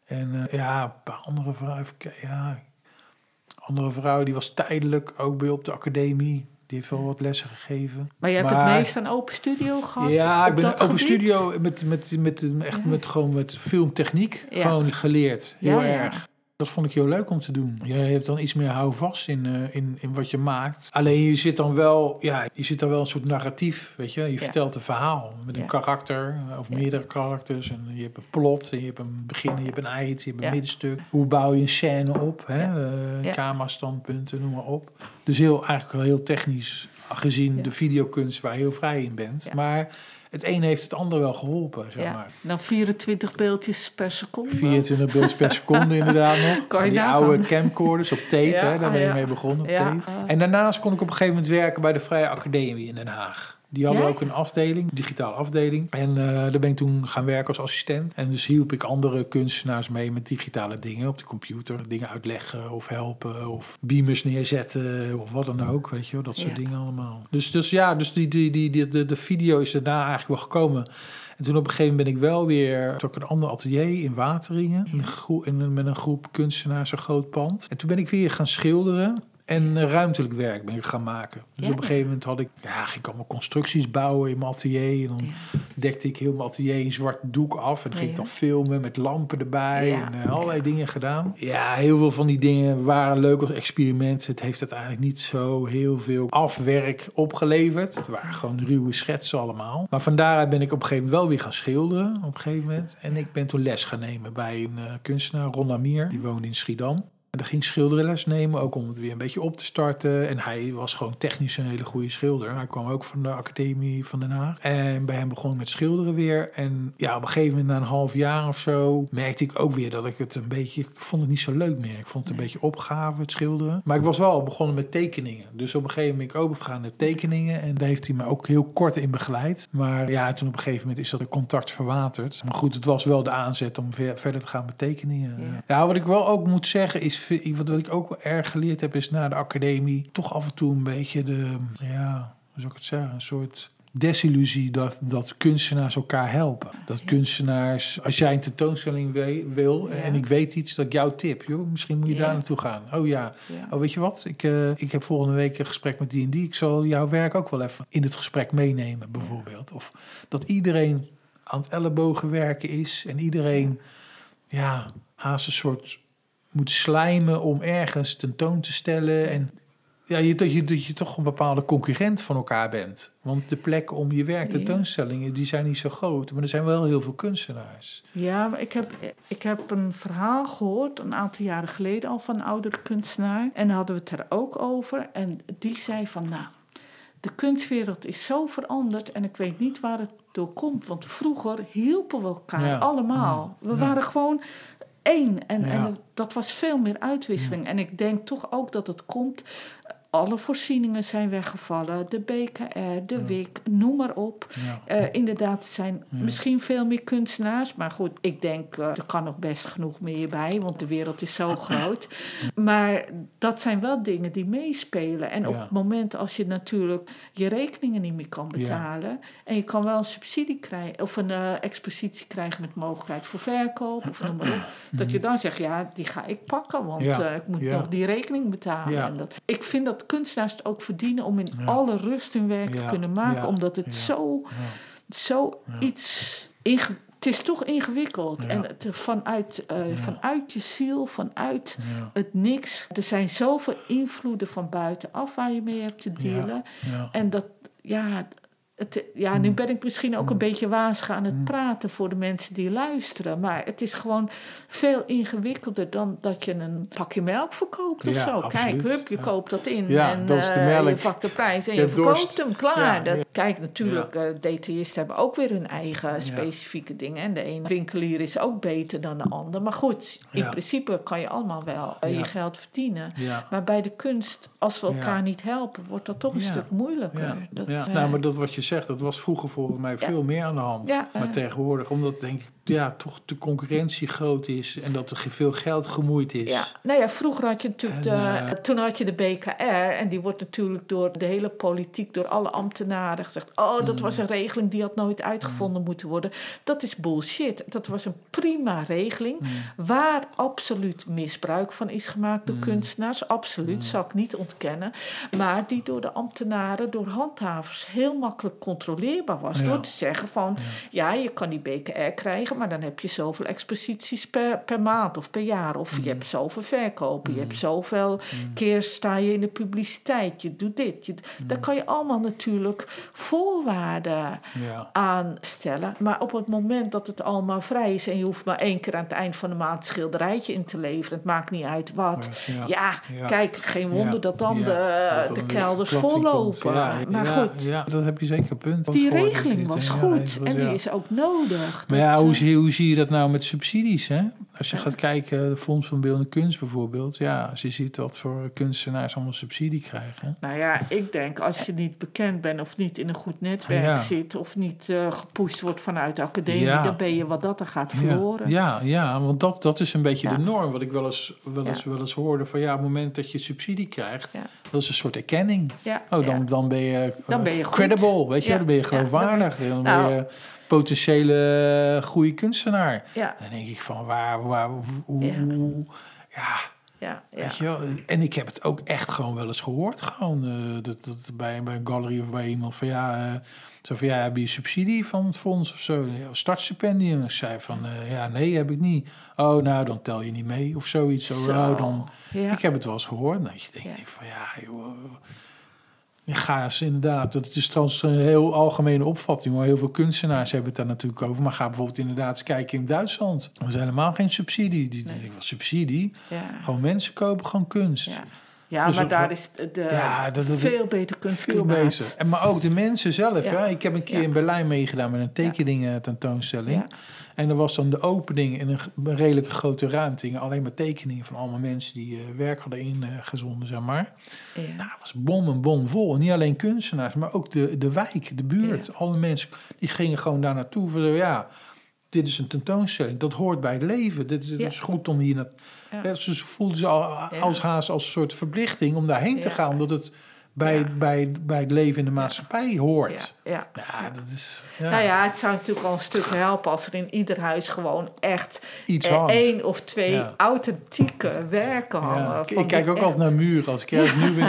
En eh, ja, een paar andere vrouwen. Ja, andere vrouw die was tijdelijk ook bij op de academie. Die heeft wel wat lessen gegeven. Maar je hebt Maar- het meest aan open studio gehad? Ja, ik ben gebied? studio met, met, met, echt Ja. met, gewoon met filmtechniek Ja. gewoon geleerd. Heel Ja, ja. erg. Dat vond ik heel leuk om te doen. Je hebt dan iets meer houvast in, eh, in, in wat je maakt. Alleen je zit dan wel, ja, je zit dan wel een soort narratief, weet je. Je vertelt een verhaal met een karakter eh, of meerdere karakters. En je hebt een plot, en je hebt een begin, je hebt een eind, je hebt een middenstuk. Hoe bouw je een scène op, hè? Eh, Ja. Camerastandpunten, noem maar op. Dus heel, eigenlijk wel heel technisch, gezien de videokunst waar je heel vrij in bent. Maar het een heeft het ander wel geholpen, zeg Ja. maar. Dan 24 beeldjes per seconde. 24 beelds per seconde inderdaad nog. Kan je Van die nagaan. oude camcorders op tape, Ja, hè, daar ben je ja. mee begonnen op Ja. tape. En daarnaast kon ik op een gegeven moment werken bij de Vrije Academie in Den Haag. Die hadden Ja? ook een afdeling, digitale afdeling. En eh, daar ben ik toen gaan werken als assistent. En dus hielp ik andere kunstenaars mee met digitale dingen op de computer. Dingen uitleggen of helpen of beamers neerzetten of wat dan ook. Weet je wel, dat soort Ja. dingen allemaal. Dus, dus ja, dus die, die, die, die, de, de video is daarna eigenlijk wel gekomen. En toen op een gegeven moment ben ik wel weer... Toen een ander atelier in Wateringen. In een groep, in met een groep kunstenaars, een groot pand. En toen ben ik weer gaan schilderen. En eh, ruimtelijk werk ben ik gaan maken. Dus Ja. op een gegeven moment had ik... Ja, ging ik allemaal constructies bouwen in mijn atelier. En dan dekte ik heel mijn atelier in zwart doek af. En dan ging ik dan filmen met lampen erbij. En eh, allerlei dingen gedaan. Ja, heel veel van die dingen waren leuk als experiment. Het heeft uiteindelijk niet zo heel veel afwerk opgeleverd. Het waren gewoon ruwe schetsen allemaal. Maar van daaruit ben ik op een gegeven moment wel weer gaan schilderen. Op een gegeven moment. En ik ben toen les gaan nemen bij een eh, kunstenaar, Ron Lamier. Die woonde in Schiedam. Daar ging schilderles nemen, ook om het weer een beetje op te starten. En hij was gewoon technisch een hele goede schilder. Hij kwam ook van de Academie van Den Haag. En bij hem begon ik met schilderen weer. En ja, op een gegeven moment, na een half jaar of zo, merkte ik ook weer dat ik het een beetje... Ik vond het niet zo leuk meer. Ik vond het een beetje opgave, het schilderen. Maar ik was wel begonnen met tekeningen. Dus op een gegeven moment ben ik overgegaan naar tekeningen. En daar heeft hij me ook heel kort in begeleid. Maar ja, toen op een gegeven moment is dat contact verwaterd. Maar goed, het was wel de aanzet om ver- verder te gaan met tekeningen. Ja. Ja, wat ik wel ook moet zeggen is, wat ik ook wel erg geleerd heb, is na de academie toch af en toe een beetje de, ja, hoe zou ik het zeggen, een soort desillusie dat, dat kunstenaars elkaar helpen. Dat kunstenaars, als jij een tentoonstelling we- wil Ja. en ik weet iets, dat ik jou tip, joh, misschien moet je Ja. daar naartoe gaan. Oh ja, Ja. oh weet je wat, ik, eh, ik heb volgende week een gesprek met die en die, ik zal jouw werk ook wel even in het gesprek meenemen, bijvoorbeeld. Of dat iedereen aan het ellebogen werken is en iedereen, ja, haast een soort moet slijmen om ergens tentoon te stellen. En ja, je, dat, je, dat je toch een bepaalde concurrent van elkaar bent. Want de plekken om je werk, tentoonstellingen, die zijn niet zo groot. Maar er zijn wel heel veel kunstenaars. Ja, maar ik heb, ik heb een verhaal gehoord, een aantal jaren geleden al, van een oudere kunstenaar. En daar hadden we het er ook over. En die zei van, nou, de kunstwereld is zo veranderd en ik weet niet waar het door komt. Want vroeger hielpen we elkaar Ja, allemaal. We ja. waren gewoon één. En, Ja. en dat was veel meer uitwisseling. En ik denk toch ook dat het komt alle voorzieningen zijn weggevallen. De BKR, de WIC, noem maar op. Ja. Uh, inderdaad, er zijn misschien veel meer kunstenaars. Maar goed, ik denk, uh, er kan nog best genoeg meer bij. Want de wereld is zo groot. Maar dat zijn wel dingen die meespelen. En op het moment als je natuurlijk je rekeningen niet meer kan betalen. En je kan wel een subsidie krijgen. Of een uh, expositie krijgen met mogelijkheid voor verkoop. Of noem maar op. Dat je dan zegt, ja, die ga ik pakken. Want ik moet nog die rekening betalen. En dat, ik vind dat kunstenaars het ook verdienen om in alle rust hun werk te kunnen maken. Omdat het zo, zo iets het is toch ingewikkeld. En het, vanuit, uh, vanuit je ziel, vanuit het niks. Er zijn zoveel invloeden van buitenaf waar je mee hebt te dealen. En dat, ja, het, ja, nu ben ik misschien ook een beetje waasig aan het praten voor de mensen die luisteren. Maar het is gewoon veel ingewikkelder dan dat je een pakje melk verkoopt of ja, zo. Absoluut. Kijk, hup, je koopt dat in ja, en dat is de uh, melk. je pakt de prijs en Je verkoopt dorst. hem. Klaar. Dat, kijk, natuurlijk, uh, detailisten hebben ook weer hun eigen specifieke dingen. En de ene winkelier is ook beter dan de ander. Maar goed, in principe kan je allemaal wel uh, je geld verdienen. Maar bij de kunst, als we elkaar niet helpen, wordt dat toch een stuk moeilijker. Dat, ja. nou, maar dat wat je zegt, dat was vroeger volgens mij veel meer aan de hand. Maar tegenwoordig, omdat denk ik ja, toch de concurrentie groot is en dat er veel geld gemoeid is. Ja, nou ja, vroeger had je natuurlijk, En, de, toen had je de BKR en die wordt natuurlijk door de hele politiek, door alle ambtenaren gezegd, oh, dat was een regeling die had nooit uitgevonden moeten worden. Dat is bullshit. Dat was een prima regeling waar absoluut misbruik van is gemaakt door kunstenaars, absoluut, zal ik niet ontkennen, maar die door de ambtenaren, door handhavers heel makkelijk controleerbaar was Ja. door te zeggen van, ja, je kan die BKR krijgen, maar dan heb je zoveel exposities per, per maand of per jaar. Of je hebt zoveel verkopen, je hebt zoveel keer sta je in de publiciteit, je doet dit. Je, Daar kan je allemaal natuurlijk voorwaarden Ja. aan stellen. Maar op het moment dat het allemaal vrij is en je hoeft maar één keer aan het eind van de maand een schilderijtje in te leveren, het maakt niet uit wat. Ja. Ja, Ja. kijk, geen wonder dat dan de, Dat de kelders vollopen. Maar goed, Ja, dat heb je zeker punt. die regeling was goed en die is ook nodig. Maar ja, Dat, hoe zie je dat nou met subsidies? Hè? Als je gaat kijken, de Fonds van Beeldende Kunst bijvoorbeeld. Ja, als je ziet wat voor kunstenaars allemaal subsidie krijgen. Nou ja, ik denk als je niet bekend bent of niet in een goed netwerk Ja. zit of niet eh gepusht wordt vanuit de academie, Ja. dan ben je wat dat er gaat verloren. ja, ja, want dat, dat is een beetje de norm. Wat ik wel eens, wel, eens, wel eens hoorde van ja, op het moment dat je subsidie krijgt, dat is een soort erkenning. Ja, Oh, dan, dan ben je, eh, Dan ben je goed. credible, weet je, dan ben je ja, dan ben geloofwaardig. Dan ben Nou. je potentiële goede kunstenaar. Ja, Dan denk ik van waar, waar hoe, Ja. hoe- ja, ja, ja. Weet je wel? En ik heb het ook echt gewoon wel eens gehoord. Gewoon, eh, dat, dat bij, bij een gallery of bij iemand van ja. eh, zo van ja, heb je subsidie van het fonds of zo? Startstipendium. Ik zei van eh, ja, nee, heb ik niet. Oh, nou, dan tel je niet mee of zoiets. Zo, nou, dan, Ja. Ik heb het wel eens gehoord. Dat je denkt Ja. van ja, joh. Ja, ga eens inderdaad. Dat is trouwens een heel algemene opvatting. Hoor. Heel veel kunstenaars hebben het daar natuurlijk over. Maar ga bijvoorbeeld inderdaad eens kijken in Duitsland. Er is helemaal geen subsidie. Die, Nee. die, subsidie. ja. Gewoon mensen kopen gewoon kunst. Ja, ja Dus maar daar is de, de Ja, dat- dat- veel beter Veel kunstklimaat. bezig. En maar ook de mensen zelf. Ja. Hè? Ik heb een keer Ja. in Berlijn meegedaan met een tekeningen tentoonstelling. En er was dan de opening in een, redelijke grote ruimte. Alleen maar tekeningen van allemaal mensen die eh, werk hadden ingezonden, zeg maar. Ja. Nou, het was bom en bom vol. En niet alleen kunstenaars, maar ook de, de wijk, de buurt. Alle mensen, die gingen gewoon daar naartoe. Voor, de- ja, dit is een tentoonstelling. Dat hoort bij het leven. Dit, is goed om hier naar... Ja. Ze voelden ze al, als haast als een soort verplichting om daarheen te gaan. Omdat het bij, Ja. bij, bij het leven in de maatschappij hoort. Ja, ja. Ja, dat is... Ja, Nou ja, het zou natuurlijk al een stuk helpen als er in ieder huis gewoon echt iets eh, één of twee authentieke werken hangen. Ik, kijk ook echt- altijd naar muren. Als ik ergens nu.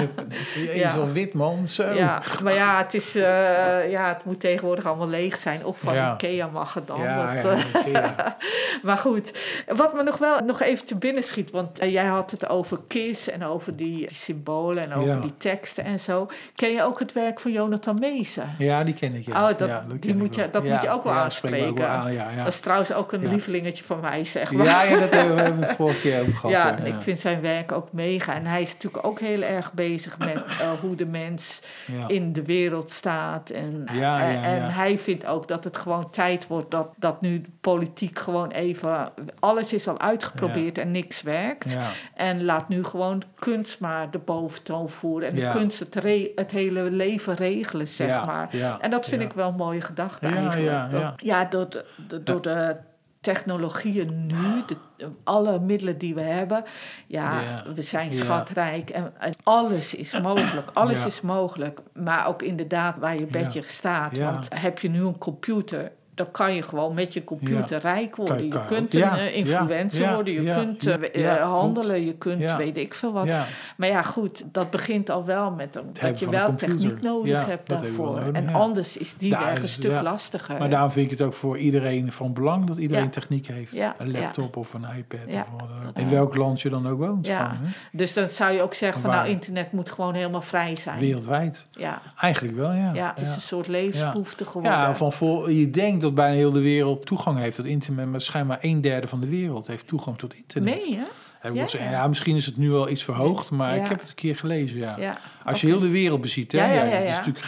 Jezus, Ja. al wit man. Zo. Ja, maar ja het, is, eh, ja, het moet tegenwoordig allemaal leeg zijn. Of van. Ikea mag het dan. Ja, dat, ja, eh, maar goed, wat me nog wel nog even te binnen schiet... want jij had het over KISS en over die, die symbolen en over die teksten en zo. Ken je ook het werk van Jonathan Meesen? Ja, die ken ik. Ja. Oh, dat, ja, die moet je, dat Ja, moet je ook wel aanspreken. ook wel aan. Dat is trouwens ook een lievelingetje van mij, zeg maar. Ja, ja, dat hebben we, hebben we het vorige keer over gehad. Ja, ik vind zijn werk ook mega. En hij is natuurlijk ook heel erg bezig met eh, hoe de mens in de wereld staat. En, ja, en, en hij vindt ook dat het gewoon tijd wordt dat, dat nu politiek gewoon even... Alles is al uitgeprobeerd en niks werkt. En laat nu gewoon kunst maar de boventoon voeren. En Ja. de kunst het, re- het hele leven regelen, zeg Ja, maar. ja, En dat vind ja. ik wel een mooie gedachte Ja, eigenlijk. ja, Dat- ja. ja, door de, de- door de technologieën nu, de, alle middelen die we hebben, ja, Ja, we zijn ja. schatrijk en, en alles is mogelijk. Alles Ja. is mogelijk, maar ook inderdaad waar je bedje staat. Ja. Want heb je nu een computer, dan kan je gewoon met je computer rijk worden. Je kunt een eh, influencer ja, worden, je kunt eh, eh, handelen, je kunt weet ik veel wat. Maar ja, goed, dat begint al wel met een- dat je wel techniek nodig hebt daarvoor. nodig, en anders is die Daar weg een is- stuk lastiger. Maar daarom vind ik het ook voor iedereen van belang dat iedereen techniek heeft. Een laptop of een iPad. Of wat. In welk land je dan ook woont. Gewoon? Dus dan zou je ook zeggen van nou, internet moet gewoon helemaal vrij zijn. Wereldwijd. Ja. Eigenlijk wel, ja. ja, het is een soort levensbehoefte geworden. Ja, van vol, je denkt dat bijna heel de wereld toegang heeft tot internet, maar schijnbaar een derde van de wereld heeft toegang tot internet. Nee, hè? Ja, misschien is het nu wel iets verhoogd, maar Ja. ik heb het een keer gelezen. Ja. Als je heel de wereld beziet, hè, Ja, ja, ja, ja, het is natuurlijk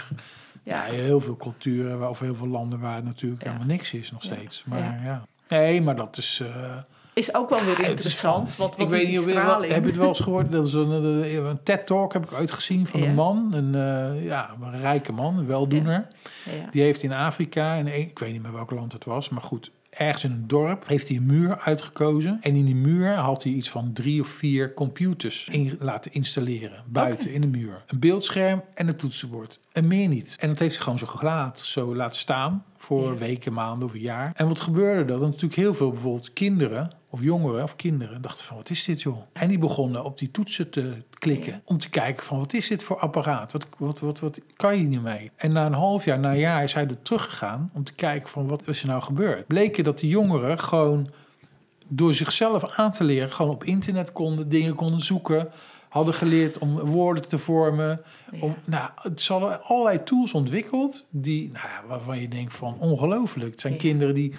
heel veel culturen of heel veel landen waar natuurlijk Ja. helemaal niks is nog steeds. Maar Ja. ja. Nee, maar dat is. eh, Is ook wel weer interessant. Want ik wat weet niet straling? heb je het wel eens gehoord? Dat is een, een, TED-talk heb ik uitgezien van Ja. een man, een, eh, ja, een rijke man, een weldoener. Ja. Die heeft in Afrika, in ik weet niet meer welk land het was, maar goed, ergens in een dorp heeft hij een muur uitgekozen. En in die muur had hij iets van drie of vier computers in, laten installeren, buiten in de muur. Een beeldscherm en een toetsenbord. En meer niet. En dat heeft hij gewoon zo gelaten, zo laten staan voor Ja. weken, maanden of een jaar. En wat gebeurde er? Dat natuurlijk heel veel bijvoorbeeld kinderen of jongeren of kinderen dachten van wat is dit joh? En die begonnen op die toetsen te klikken Ja. om te kijken van wat is dit voor apparaat? Wat, wat, wat, wat kan je niet mee? En na een half jaar, na een jaar is hij er teruggegaan om te kijken van wat is er nou gebeurd? Bleken dat die jongeren gewoon door zichzelf aan te leren gewoon op internet konden, dingen konden zoeken. Hadden geleerd om woorden te vormen. Om, nou, het hadden allerlei tools ontwikkeld die, nou, ja, waarvan je denkt van ongelooflijk. Het zijn kinderen die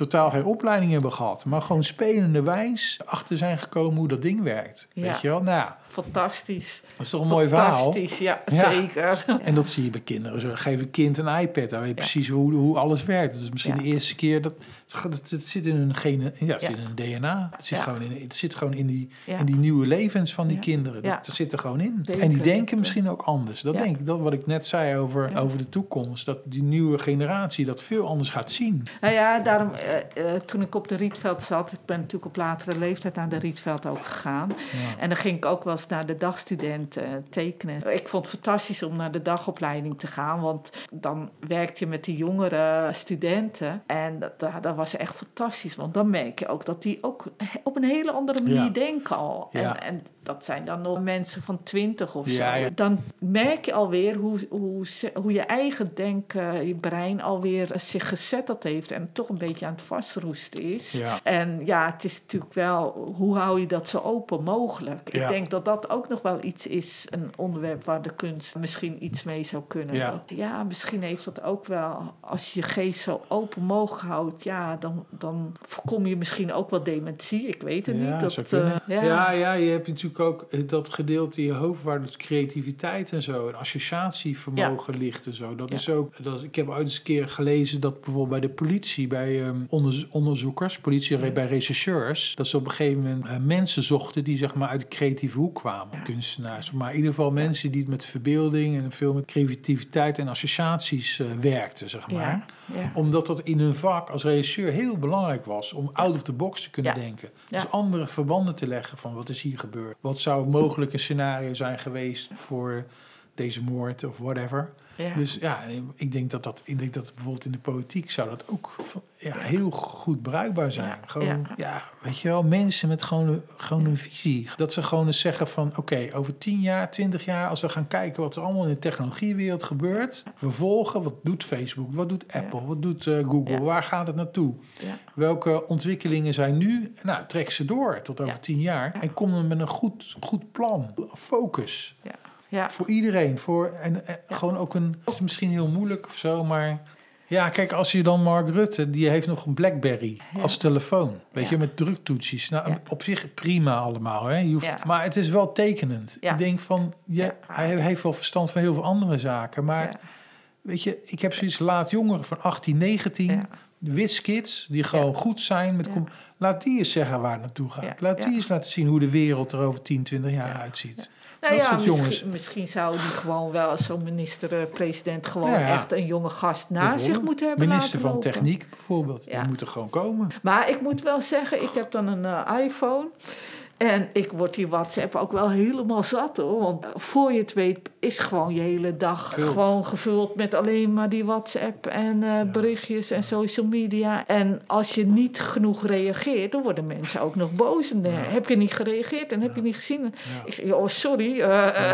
totaal geen opleiding hebben gehad, maar gewoon spelende wijs achter zijn gekomen hoe dat ding werkt. Ja. Weet je wel? Nou, ja, Fantastisch. dat is toch een mooi verhaal. Fantastisch, ja, Ja. zeker. En dat zie je bij kinderen. Zo, geef een kind een iPad, dan weet je precies hoe, hoe alles werkt. Dat is misschien de eerste keer dat het, het zit in hun gene, ja, het Ja. zit in hun DNA. Het zit, gewoon, in, het zit gewoon in die, in die nieuwe levens van die kinderen. Dat, Ja. dat zit er gewoon in. En die denken Dat, misschien ook anders. Dat denk ik, dat wat ik net zei over, over de toekomst. Dat die nieuwe generatie dat veel anders gaat zien. Nou ja, daarom, eh, eh, toen ik op de Rietveld zat, ik ben natuurlijk op latere leeftijd naar de Rietveld ook gegaan. Ja. En dan ging ik ook wel eens naar de dagstudenten eh, tekenen. Ik vond het fantastisch om naar de dagopleiding te gaan, want dan werkte je met die jongere studenten. En dat, dat, was echt fantastisch, want dan merk je ook dat die ook op een hele andere manier Ja. denken al. Ja. En, en dat zijn dan nog mensen van twintig of zo. Dan merk je alweer hoe, hoe, hoe je eigen denken, je brein alweer zich gezetteld heeft en toch een beetje aan het vastroesten is. Ja. En ja, het is natuurlijk wel, hoe hou je dat zo open mogelijk? Ik denk dat dat ook nog wel iets is, een onderwerp waar de kunst misschien iets mee zou kunnen. Ja. Dat- ja misschien heeft dat ook wel, als je je geest zo open mogelijk houdt, ja, dan, dan voorkom je misschien ook wel dementie. Ik weet het niet. Dat, eh, ja. ja. Ja, je hebt natuurlijk ook dat gedeelte in je hoofd waar dus creativiteit en zo, en associatievermogen ligt en zo. Dat is ook, dat, ik heb ooit eens een keer gelezen dat bijvoorbeeld bij de politie, bij ehm, onderz- onderzoekers, politie, Ja. bij rechercheurs, dat ze op een gegeven moment eh, mensen zochten die zeg maar uit de creatieve hoek kwamen. Ja. Kunstenaars, maar in ieder geval mensen die met verbeelding en veel met creativiteit en associaties eh, werkten, zeg maar Ja, omdat dat in hun vak als regisseur heel belangrijk was om out of the box te kunnen denken. Dus andere verbanden te leggen van wat is hier gebeurd. Wat zou mogelijk een scenario zijn geweest voor deze moord of whatever. Ja. Dus ja, ik denk dat dat, ik denk dat bijvoorbeeld in de politiek zou dat ook ja, heel goed bruikbaar zijn. Ja, Gewoon, ja. ja. weet je wel, mensen met gewoon een, gewoon een visie. Dat ze gewoon eens zeggen van, oké, over 10 jaar, 20 jaar, als we gaan kijken wat er allemaal in de technologiewereld gebeurt, we volgen, wat doet Facebook, wat doet Apple, wat doet eh, Google, waar gaat het naartoe? Ja. Welke ontwikkelingen zijn nu? Nou, trek ze door tot over Ja. 10 jaar en kom dan met een goed, goed plan, focus. Ja. Ja. Voor iedereen. Voor, en, en gewoon ook een... Het is misschien heel moeilijk of zo, maar... Ja, kijk, als je dan Mark Rutte, die heeft nog een Blackberry Ja. als telefoon. Weet je, met druktoetsjes. Nou, op zich prima allemaal. Hè? Je hoeft. Maar het is wel tekenend. Ik denk van, ja, hij heeft wel verstand van heel veel andere zaken. Maar weet je, ik heb zoiets laat jongeren van 18, 19... Ja. Witskids, die gewoon goed zijn. Met Ja. Laat die eens zeggen waar het naartoe gaat. Ja. Laat die eens laten zien hoe de wereld er over 10, 20 jaar uitziet. Nou Dat ja, soort misschien, jongens. misschien zou die gewoon wel als zo'n minister-president gewoon Ja, ja. echt een jonge gast naast zich moeten hebben Minister van lopen. Techniek bijvoorbeeld. Ja. Die moet er gewoon komen. Maar ik moet wel zeggen, ik heb dan een eh, iPhone. En ik word die WhatsApp ook wel helemaal zat hoor. Want voor je het weet is gewoon je hele dag Gevuld. gewoon gevuld met alleen maar die WhatsApp en eh, berichtjes en social media. En als je niet genoeg reageert, dan worden mensen ook nog boos. En, eh, Heb je niet gereageerd en heb je niet gezien? Ik zeg, oh sorry. eh,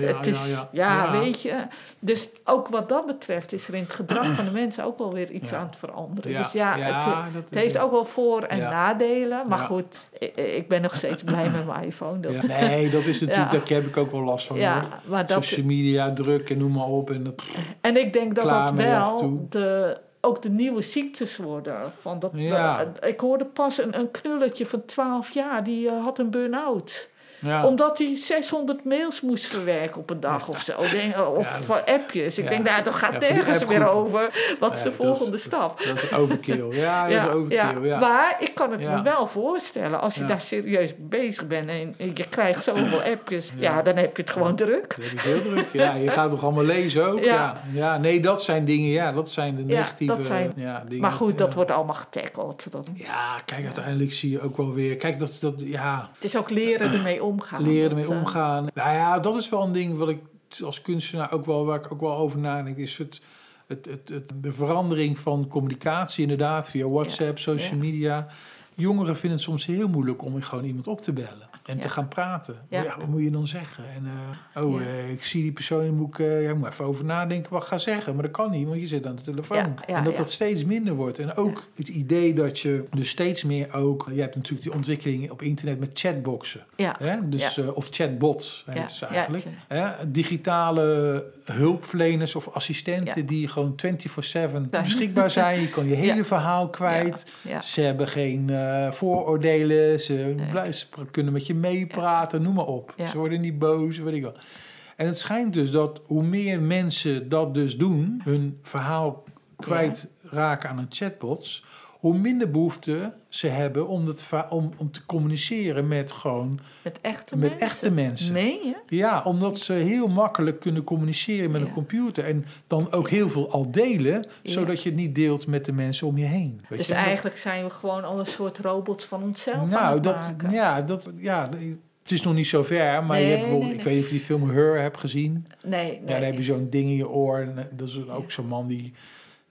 het is, ja, weet je. Dus ook wat dat betreft is er in het gedrag van de mensen ook wel weer iets aan het veranderen. Dus ja, het, heeft ook wel voor- en nadelen. Maar goed, ik, ik ben nog steeds blij met mijn iPhone. Dat- Ja, nee, dat is natuurlijk, Ja. daar heb ik ook wel last van. Ja, hoor. maar dat, Social media, druk en noem maar op. En dat, en ik denk dat dat wel de, ook de nieuwe ziektes worden. Van dat, Ja. dat- ik hoorde pas een, een knulletje van 12 jaar, die eh, had een burn-out. Ja. Omdat hij 600 mails moest verwerken op een dag of zo. Denk- Of van appjes. Ik denk, nou, dat gaat nergens meer over. Wat is de volgende stap? Dat is overkill. Ja, dat is overkill. Ja. Maar ik kan het me wel voorstellen. Als je daar serieus bezig bent en je krijgt zoveel appjes. Ja. Dan heb je het gewoon druk. Is heel druk. Ja, je gaat nog allemaal lezen ook. Ja. Ja. Nee, dat zijn dingen. Ja, dat zijn de Ja, negatieve dat zijn- dingen. Maar goed, dat wordt allemaal getackled. Dat, Ja, kijk, uiteindelijk zie je ook wel weer... Kijk, dat, dat ja, het is ook leren ermee omgaan. leren ermee eh, omgaan. Nou ja, dat is wel een ding wat ik als kunstenaar ook wel, waar ik ook wel over nadenk, is het, het, het, het, de verandering van communicatie inderdaad via WhatsApp, social media. Jongeren vinden het soms heel moeilijk om gewoon iemand op te bellen en Ja. te gaan praten. Ja. Ja. wat moet je dan zeggen? En, eh, oh, Ja. eh, ik zie die persoon en moet ik, eh, ja, moet even over nadenken wat ik ga zeggen. Maar dat kan niet, want je zit aan de telefoon. En dat dat steeds minder wordt. En ook het idee dat je dus steeds meer ook... Je hebt natuurlijk die ontwikkeling op internet met chatboxen. Ja. Hè? Dus, of chatbots heet ja, eigenlijk. het- Hè? Digitale hulpverleners of assistenten die gewoon 24-7 Zijn. beschikbaar zijn. Je kan je hele verhaal kwijt. Ja. Ze hebben geen eh, vooroordelen. Ze, kunnen met je meepraten, noem maar op. Ja. Ze worden niet boos, weet ik wel. En het schijnt dus dat hoe meer mensen dat dus doen, hun verhaal kwijtraken aan een chatbots, hoe minder behoefte ze hebben om, om, om te communiceren met gewoon Met echte met mensen. echte mensen. Meen je? Ja, omdat ze heel makkelijk kunnen communiceren met Ja. een computer. En dan ook heel veel al delen, Ja. zodat je het niet deelt met de mensen om je heen. Weet Dus je? En dat- eigenlijk zijn we gewoon al een soort robots van onszelf nou, het dat, maken. ja, dat, ja, het is nog niet zo ver, maar Nee, je hebt bijvoorbeeld, nee, ik weet niet of je die film Her hebt gezien. Nee. Ja, dan heb je zo'n ding in je oor. En eh, dat is ook zo'n man die,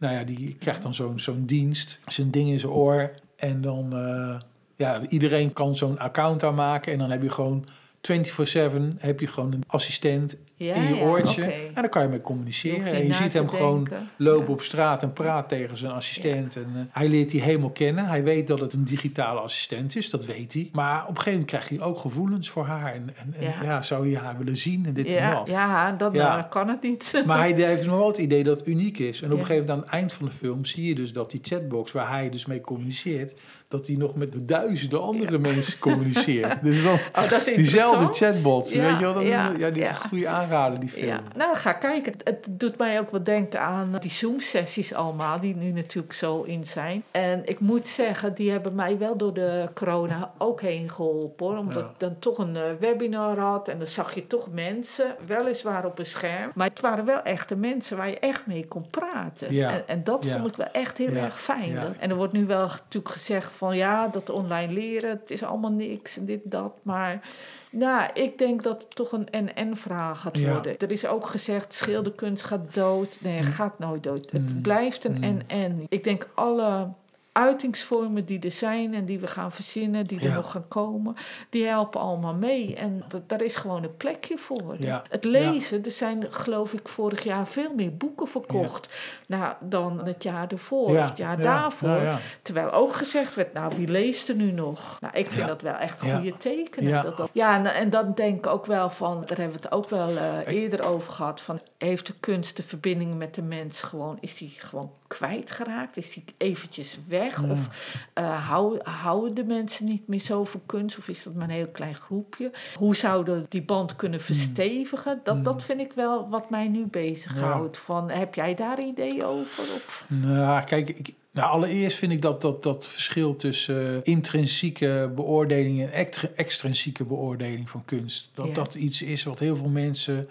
nou ja, die krijgt dan zo'n dienst, zijn ding in zijn oor. En dan, eh, ja, iedereen kan zo'n account aanmaken. En dan heb je gewoon 24-7 heb je gewoon een assistent Ja, in je ja, oortje. En dan kan je mee Je communiceren. hoeft En je ziet hem gewoon lopen Ja. op straat en praat tegen zijn assistent. En, eh, hij leert die helemaal kennen. Hij weet dat het een digitale assistent is, dat weet hij. Maar op een gegeven moment krijgt hij ook gevoelens voor haar. En, en, en Ja. zou je haar willen zien en dit en Ja, dat. ja, eh, kan het niet. Maar hij heeft nog wel het idee dat het uniek is. En op een gegeven moment aan het eind van de film zie je dus dat die chatbox waar hij dus mee communiceert, dat hij nog met de duizenden andere mensen communiceert. Dus dan Oh, dat is diezelfde interessant. chatbot. Ja, weet je wel? Dat ja, is, ja, die is een goede aanrader, die film. Ja, nou ga kijken. Het doet mij ook wat denken aan die Zoom-sessies allemaal, die nu natuurlijk zo in zijn. En ik moet zeggen, die hebben mij wel door de corona ook heen geholpen. Hoor. Omdat ik dan toch een eh, webinar had en dan zag je toch mensen, weliswaar op een scherm. Maar het waren wel echte mensen waar je echt mee kon praten. En, en dat vond ik wel echt heel erg fijn. En er wordt nu wel natuurlijk gezegd van ja, dat online leren, het is allemaal niks en dit dat. Maar nou, ik denk dat het toch een en-en-vraag gaat Ja. worden. Er is ook gezegd, schilderkunst gaat dood. Nee, het gaat nooit dood. Het Mm. blijft een Mm. en-en. Ik denk alle uitingsvormen die er zijn en die we gaan verzinnen, die er Ja. nog gaan komen, die helpen allemaal mee. En dat, daar is gewoon een plekje voor. Ja. Het lezen, er zijn geloof ik vorig jaar veel meer boeken verkocht nou, dan het jaar ervoor of het jaar ja, daarvoor. Terwijl ook gezegd werd, nou wie leest er nu nog? Nou, ik vind dat wel echt goede tekenen. Ja. Dat dat, ja, en, en dan denk ik ook wel van, daar hebben we het ook wel eh, eerder over gehad, van heeft de kunst de verbinding met de mens gewoon, is die gewoon kwijtgeraakt? Is die eventjes weg? Ja. Of eh, houden, houden de mensen niet meer zo van kunst? Of is dat maar een heel klein groepje? Hoe zouden die band kunnen Hmm. verstevigen? Dat, dat vind ik wel wat mij nu bezighoudt. Van, heb jij daar ideeën over? Of? Nou, kijk, ik, nou, allereerst vind ik dat dat, dat verschil tussen eh, intrinsieke beoordeling en extrinsieke beoordeling van kunst, dat Ja. dat iets is wat heel veel mensen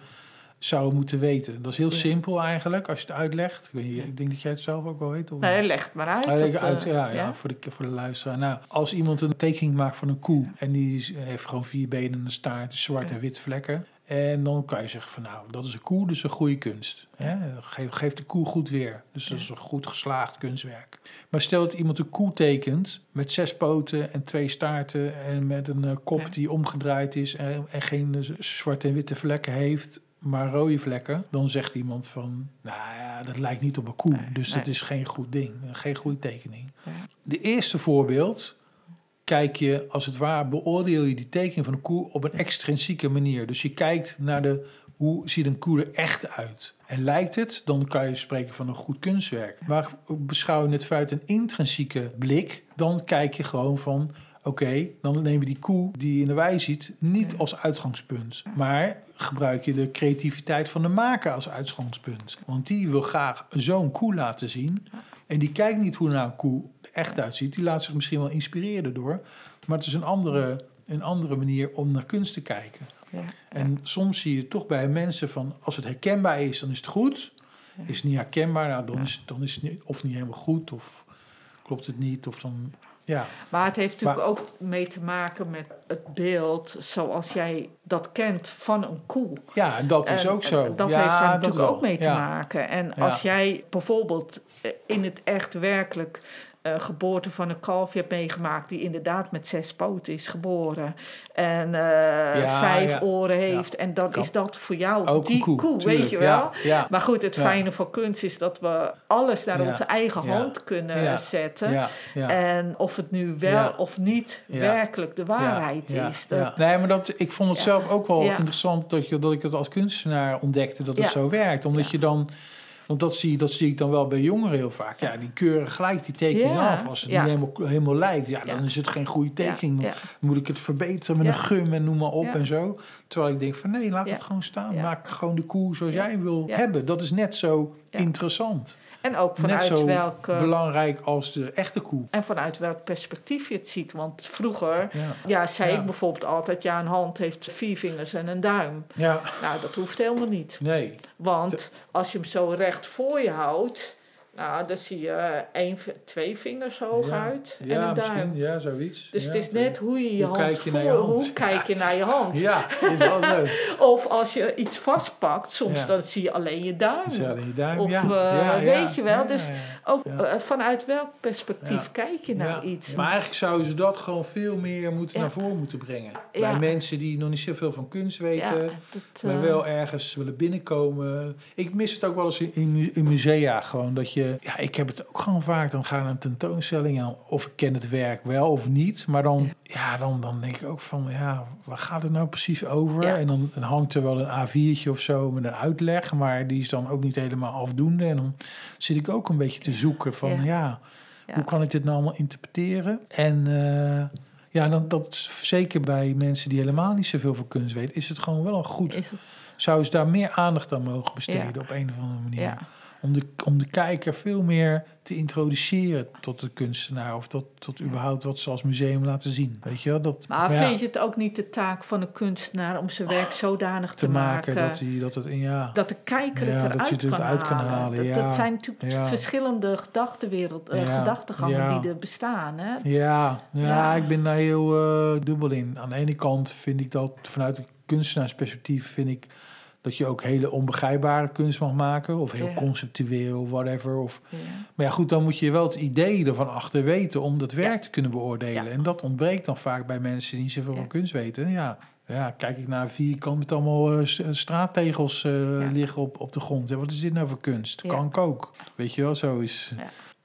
zouden moeten weten. Dat is heel Ja. simpel eigenlijk, als je het uitlegt. Ik, weet niet, ik denk dat jij het zelf ook wel weet. Of Nee, leg het maar uit. Leg dat, uit, eh, ja, ja, Voor, de, voor de luisteraar. Nou, als iemand een tekening maakt van een koe en die is- heeft gewoon vier benen en een staart, zwart en wit vlekken. En dan kan je zeggen van nou, dat is een koe, dus een goede kunst. Hè? Geef, geef de koe goed weer. Dus dat is een goed geslaagd kunstwerk. Maar stel dat iemand een koe tekent met zes poten en twee staarten en met een eh, kop die omgedraaid is en, en geen eh, zwarte en witte vlekken heeft, maar rode vlekken, dan zegt iemand van, nou ja, dat lijkt niet op een koe, Nee, dus nee. dat is geen goed ding, geen goede tekening. De eerste voorbeeld kijk je als het ware beoordeel je die tekening van een koe op een extrinsieke manier. Dus je kijkt naar de hoe ziet een koe er echt uit. En lijkt het, dan kan je spreken van een goed kunstwerk. Maar beschouw je het vanuit een intrinsieke blik, dan kijk je gewoon van Oké, dan neem je die koe die je in de wei ziet niet als uitgangspunt. Maar gebruik je de creativiteit van de maker als uitgangspunt. Want die wil graag zo'n koe laten zien. En die kijkt niet hoe nou een koe er echt uitziet. Die laat zich misschien wel inspireren door. Maar het is een andere, een andere manier om naar kunst te kijken. Ja. En soms zie je toch bij mensen van... als het herkenbaar is, dan is het goed. Is het niet herkenbaar, nou, dan, is, dan is het niet, of niet helemaal goed... of klopt het niet, of dan... Ja, Maar het heeft natuurlijk Maar- ook mee te maken met het beeld zoals jij dat kent van een koe. ja en dat is ook zo. Dat ja, heeft daar natuurlijk ook mee te Ja. maken. En als jij bijvoorbeeld eh, in het echt werkelijk eh, geboorte van een kalfje hebt meegemaakt... die inderdaad met zes poten is geboren... en eh, vijf ja. oren heeft... en dan is dat voor jou Ook die koe, weet je wel? Maar goed, het fijne van kunst is dat we alles naar onze eigen hand kunnen zetten... En of het nu wel of niet werkelijk de waarheid Ja, ja, is. Dat. Nee, maar dat, ik vond het Ja. zelf ook wel Ja. interessant dat, je, dat ik het als kunstenaar ontdekte dat het zo werkt. Omdat Ja. je dan, want dat zie, dat zie ik dan wel bij jongeren heel vaak. Ja, die keuren gelijk die tekening Ja. af. Als het Ja. niet helemaal, helemaal lijkt, ja, dan Ja. is het geen goede tekening. Dan moet ik het verbeteren met een gum en noem maar op en zo. Terwijl ik denk van nee, laat het gewoon staan. Maak gewoon de koe zoals jij wil hebben. Dat is net zo interessant. En ook Net vanuit zo welk, belangrijk als de echte koe. en vanuit welk perspectief je het ziet. Want vroeger Ja. ja, zei Ja. ik bijvoorbeeld altijd... ja, een hand heeft vier vingers en een duim. ja, Nou, dat hoeft helemaal niet. nee. Want als je hem zo recht voor je houdt... nou, dan zie je één, v- twee vingers hoog Ja. uit en Ja, een duim. misschien. Ja, zoiets. Dus Ja, het is net hoe je je Hoe hand kijk je voelt. naar je hand? Hoe kijk je naar je hand? Ja, is wel leuk. Of als je iets vastpakt, soms dan zie je alleen je duim. Ja, in je duim, Of, ja. eh, weet je wel, dus Ook eh, vanuit welk perspectief kijk je naar ja. iets? Maar eigenlijk zouden ze dat gewoon veel meer moeten naar voren moeten brengen. Bij mensen die nog niet zoveel van kunst weten, maar eh, wel ergens willen binnenkomen. Ik mis het ook wel eens in, in musea gewoon. Dat je, ja, ik heb het ook gewoon vaak. Dan ga ik naar een tentoonstelling en of ik ken het werk wel of niet. Maar dan, ja. dan, dan denk ik ook van, ja, waar gaat het nou precies over? Ja. En dan, dan hangt er wel een A4'tje of zo met een uitleg. Maar die is dan ook niet helemaal afdoende. En dan zit ik ook een beetje te zoeken van, Ja. hoe kan ik dit nou allemaal interpreteren? En eh, ja, dan, dat is zeker bij mensen die helemaal niet zoveel van kunst weten, is het gewoon wel een goed. Het, Zou ze daar meer aandacht aan mogen besteden Ja. op een of andere manier? ja. Om, de, om de kijker veel meer te introduceren tot de kunstenaar of tot, tot überhaupt wat ze als museum laten zien. Weet je wel? Dat, Maar ja, vind je het ook niet de taak van een kunstenaar om zijn werk zodanig te, te maken maken, dat, hij, dat het ja. dat de kijker Ja, het dat eruit je het kan, eruit kan halen? Dat, ja. dat zijn natuurlijk verschillende gedachtenwereld, Ja, gedachtegangen die er bestaan. Hè? Ja, ja, Ja. ik ben daar heel eh, dubbel in. Aan de ene kant vind ik dat vanuit een kunstenaarsperspectief vind ik dat je ook hele onbegrijpbare kunst mag maken. Of heel Ja. conceptueel, whatever. Of, Ja. maar ja, goed, dan moet je wel het idee ervan achter weten om dat werk Ja. te kunnen beoordelen. En dat ontbreekt dan vaak bij mensen die niet zoveel van kunst weten. Ja, ja, kijk ik naar vierkant met allemaal eh, s- straattegels eh, liggen op, op de grond. Ja, wat is dit nou voor kunst? Kan ik ook. Weet je wel, zo is...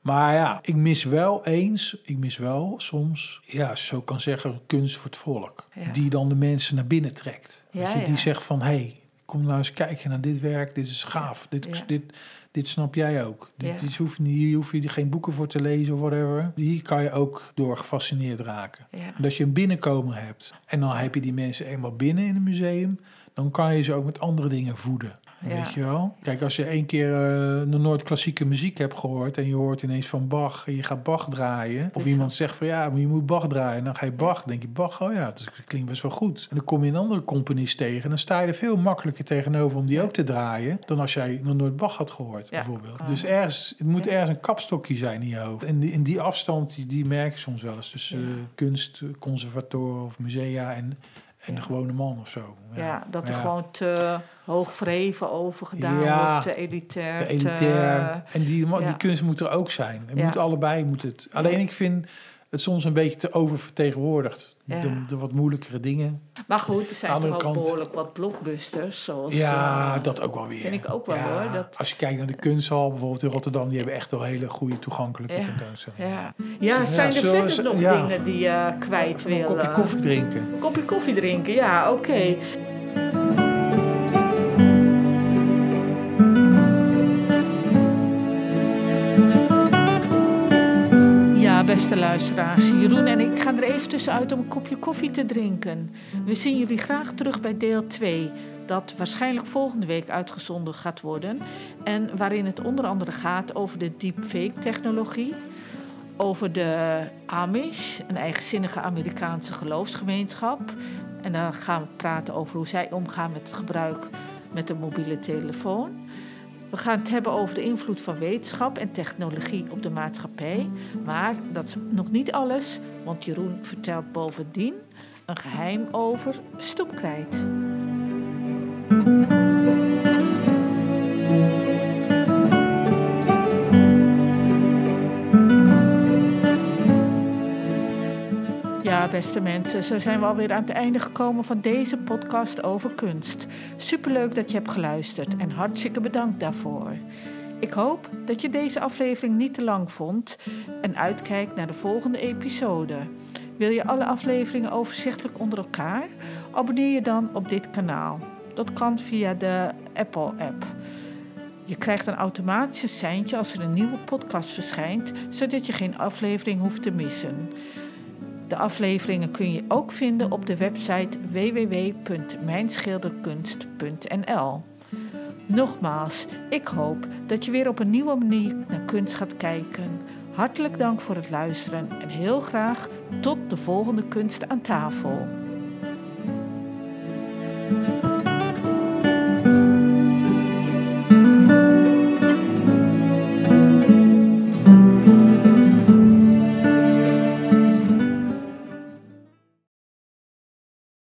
Maar ja, ik mis wel eens, ik mis wel soms, ja, zo kan zeggen, kunst voor het volk. Die dan de mensen naar binnen trekt. Weet je, die zegt van, hé, hey, kom nou eens kijken naar dit werk, dit is gaaf. Dit, Ja. dit, dit snap jij ook. Dit, Ja. dit hoef hier hoef je geen boeken voor te lezen of whatever. Hier kan je ook door gefascineerd raken. Ja. Dat je een binnenkomer hebt. En dan heb je die mensen eenmaal binnen in een museum. Dan kan je ze ook met andere dingen voeden. Ja. Weet je wel? Kijk, als je één keer eh, nog nooit klassieke muziek hebt gehoord... en je hoort ineens van Bach en je gaat Bach draaien... of iemand zegt van ja, maar je moet Bach draaien... en dan ga je Bach, denk je Bach, oh ja, dat klinkt best wel goed. En dan kom je een andere componist tegen... en dan sta je er veel makkelijker tegenover om die ook te draaien... dan als jij nog nooit Bach had gehoord, Ja. bijvoorbeeld. Ah. Dus ergens, het moet ergens een kapstokje zijn in je hoofd. En die, in die afstand, die, die merk je soms wel eens... tussen Ja. eh, kunst, conservatoren of musea en, en de gewone man of zo. Ja, dat er Ja. gewoon te hoog verheven over gedaan Ja. wordt, te elitair. te- elitair. En die, die kunst moet er ook zijn. Het moet allebei. Moet het. Alleen ik vind het soms een beetje te oververtegenwoordigd. Ja. De, de wat moeilijkere dingen. Maar goed, er zijn toch ook kant. behoorlijk wat blockbusters. Zoals, ja, eh, dat ook wel weer. Vind ik ook wel Ja, hoor. Dat, Als je kijkt naar de kunsthal, bijvoorbeeld in Rotterdam, die hebben echt wel hele goede toegankelijke Ja. tentoonstellingen. ja. ja, zijn er verder nog dingen die je kwijt Een wil? kopje koffie drinken. Kopje koffie drinken, ja, oké. Beste luisteraars, Jeroen en ik gaan er even tussenuit om een kopje koffie te drinken. We zien jullie graag terug bij deel 2, dat waarschijnlijk volgende week uitgezonden gaat worden. En waarin het onder andere gaat over de deepfake-technologie, over de Amish, een eigenzinnige Amerikaanse geloofsgemeenschap. En dan gaan we praten over hoe zij omgaan met het gebruik met de mobiele telefoon. We gaan het hebben over de invloed van wetenschap en technologie op de maatschappij. Maar dat is nog niet alles, want Jeroen vertelt bovendien een geheim over stoepkrijt. Beste mensen, zo zijn we alweer aan het einde gekomen van deze podcast over kunst. Superleuk dat je hebt geluisterd en hartstikke bedankt daarvoor. Ik hoop dat je deze aflevering niet te lang vond en uitkijkt naar de volgende episode. Wil je alle afleveringen overzichtelijk onder elkaar? Abonneer je dan op dit kanaal. Dat kan via de Apple-app. Je krijgt een automatisch seintje als er een nieuwe podcast verschijnt, zodat je geen aflevering hoeft te missen. De afleveringen kun je ook vinden op de website www.mijnschilderkunst.nl. Nogmaals, ik hoop dat je weer op een nieuwe manier naar kunst gaat kijken. Hartelijk dank voor het luisteren en heel graag tot de volgende kunst aan tafel.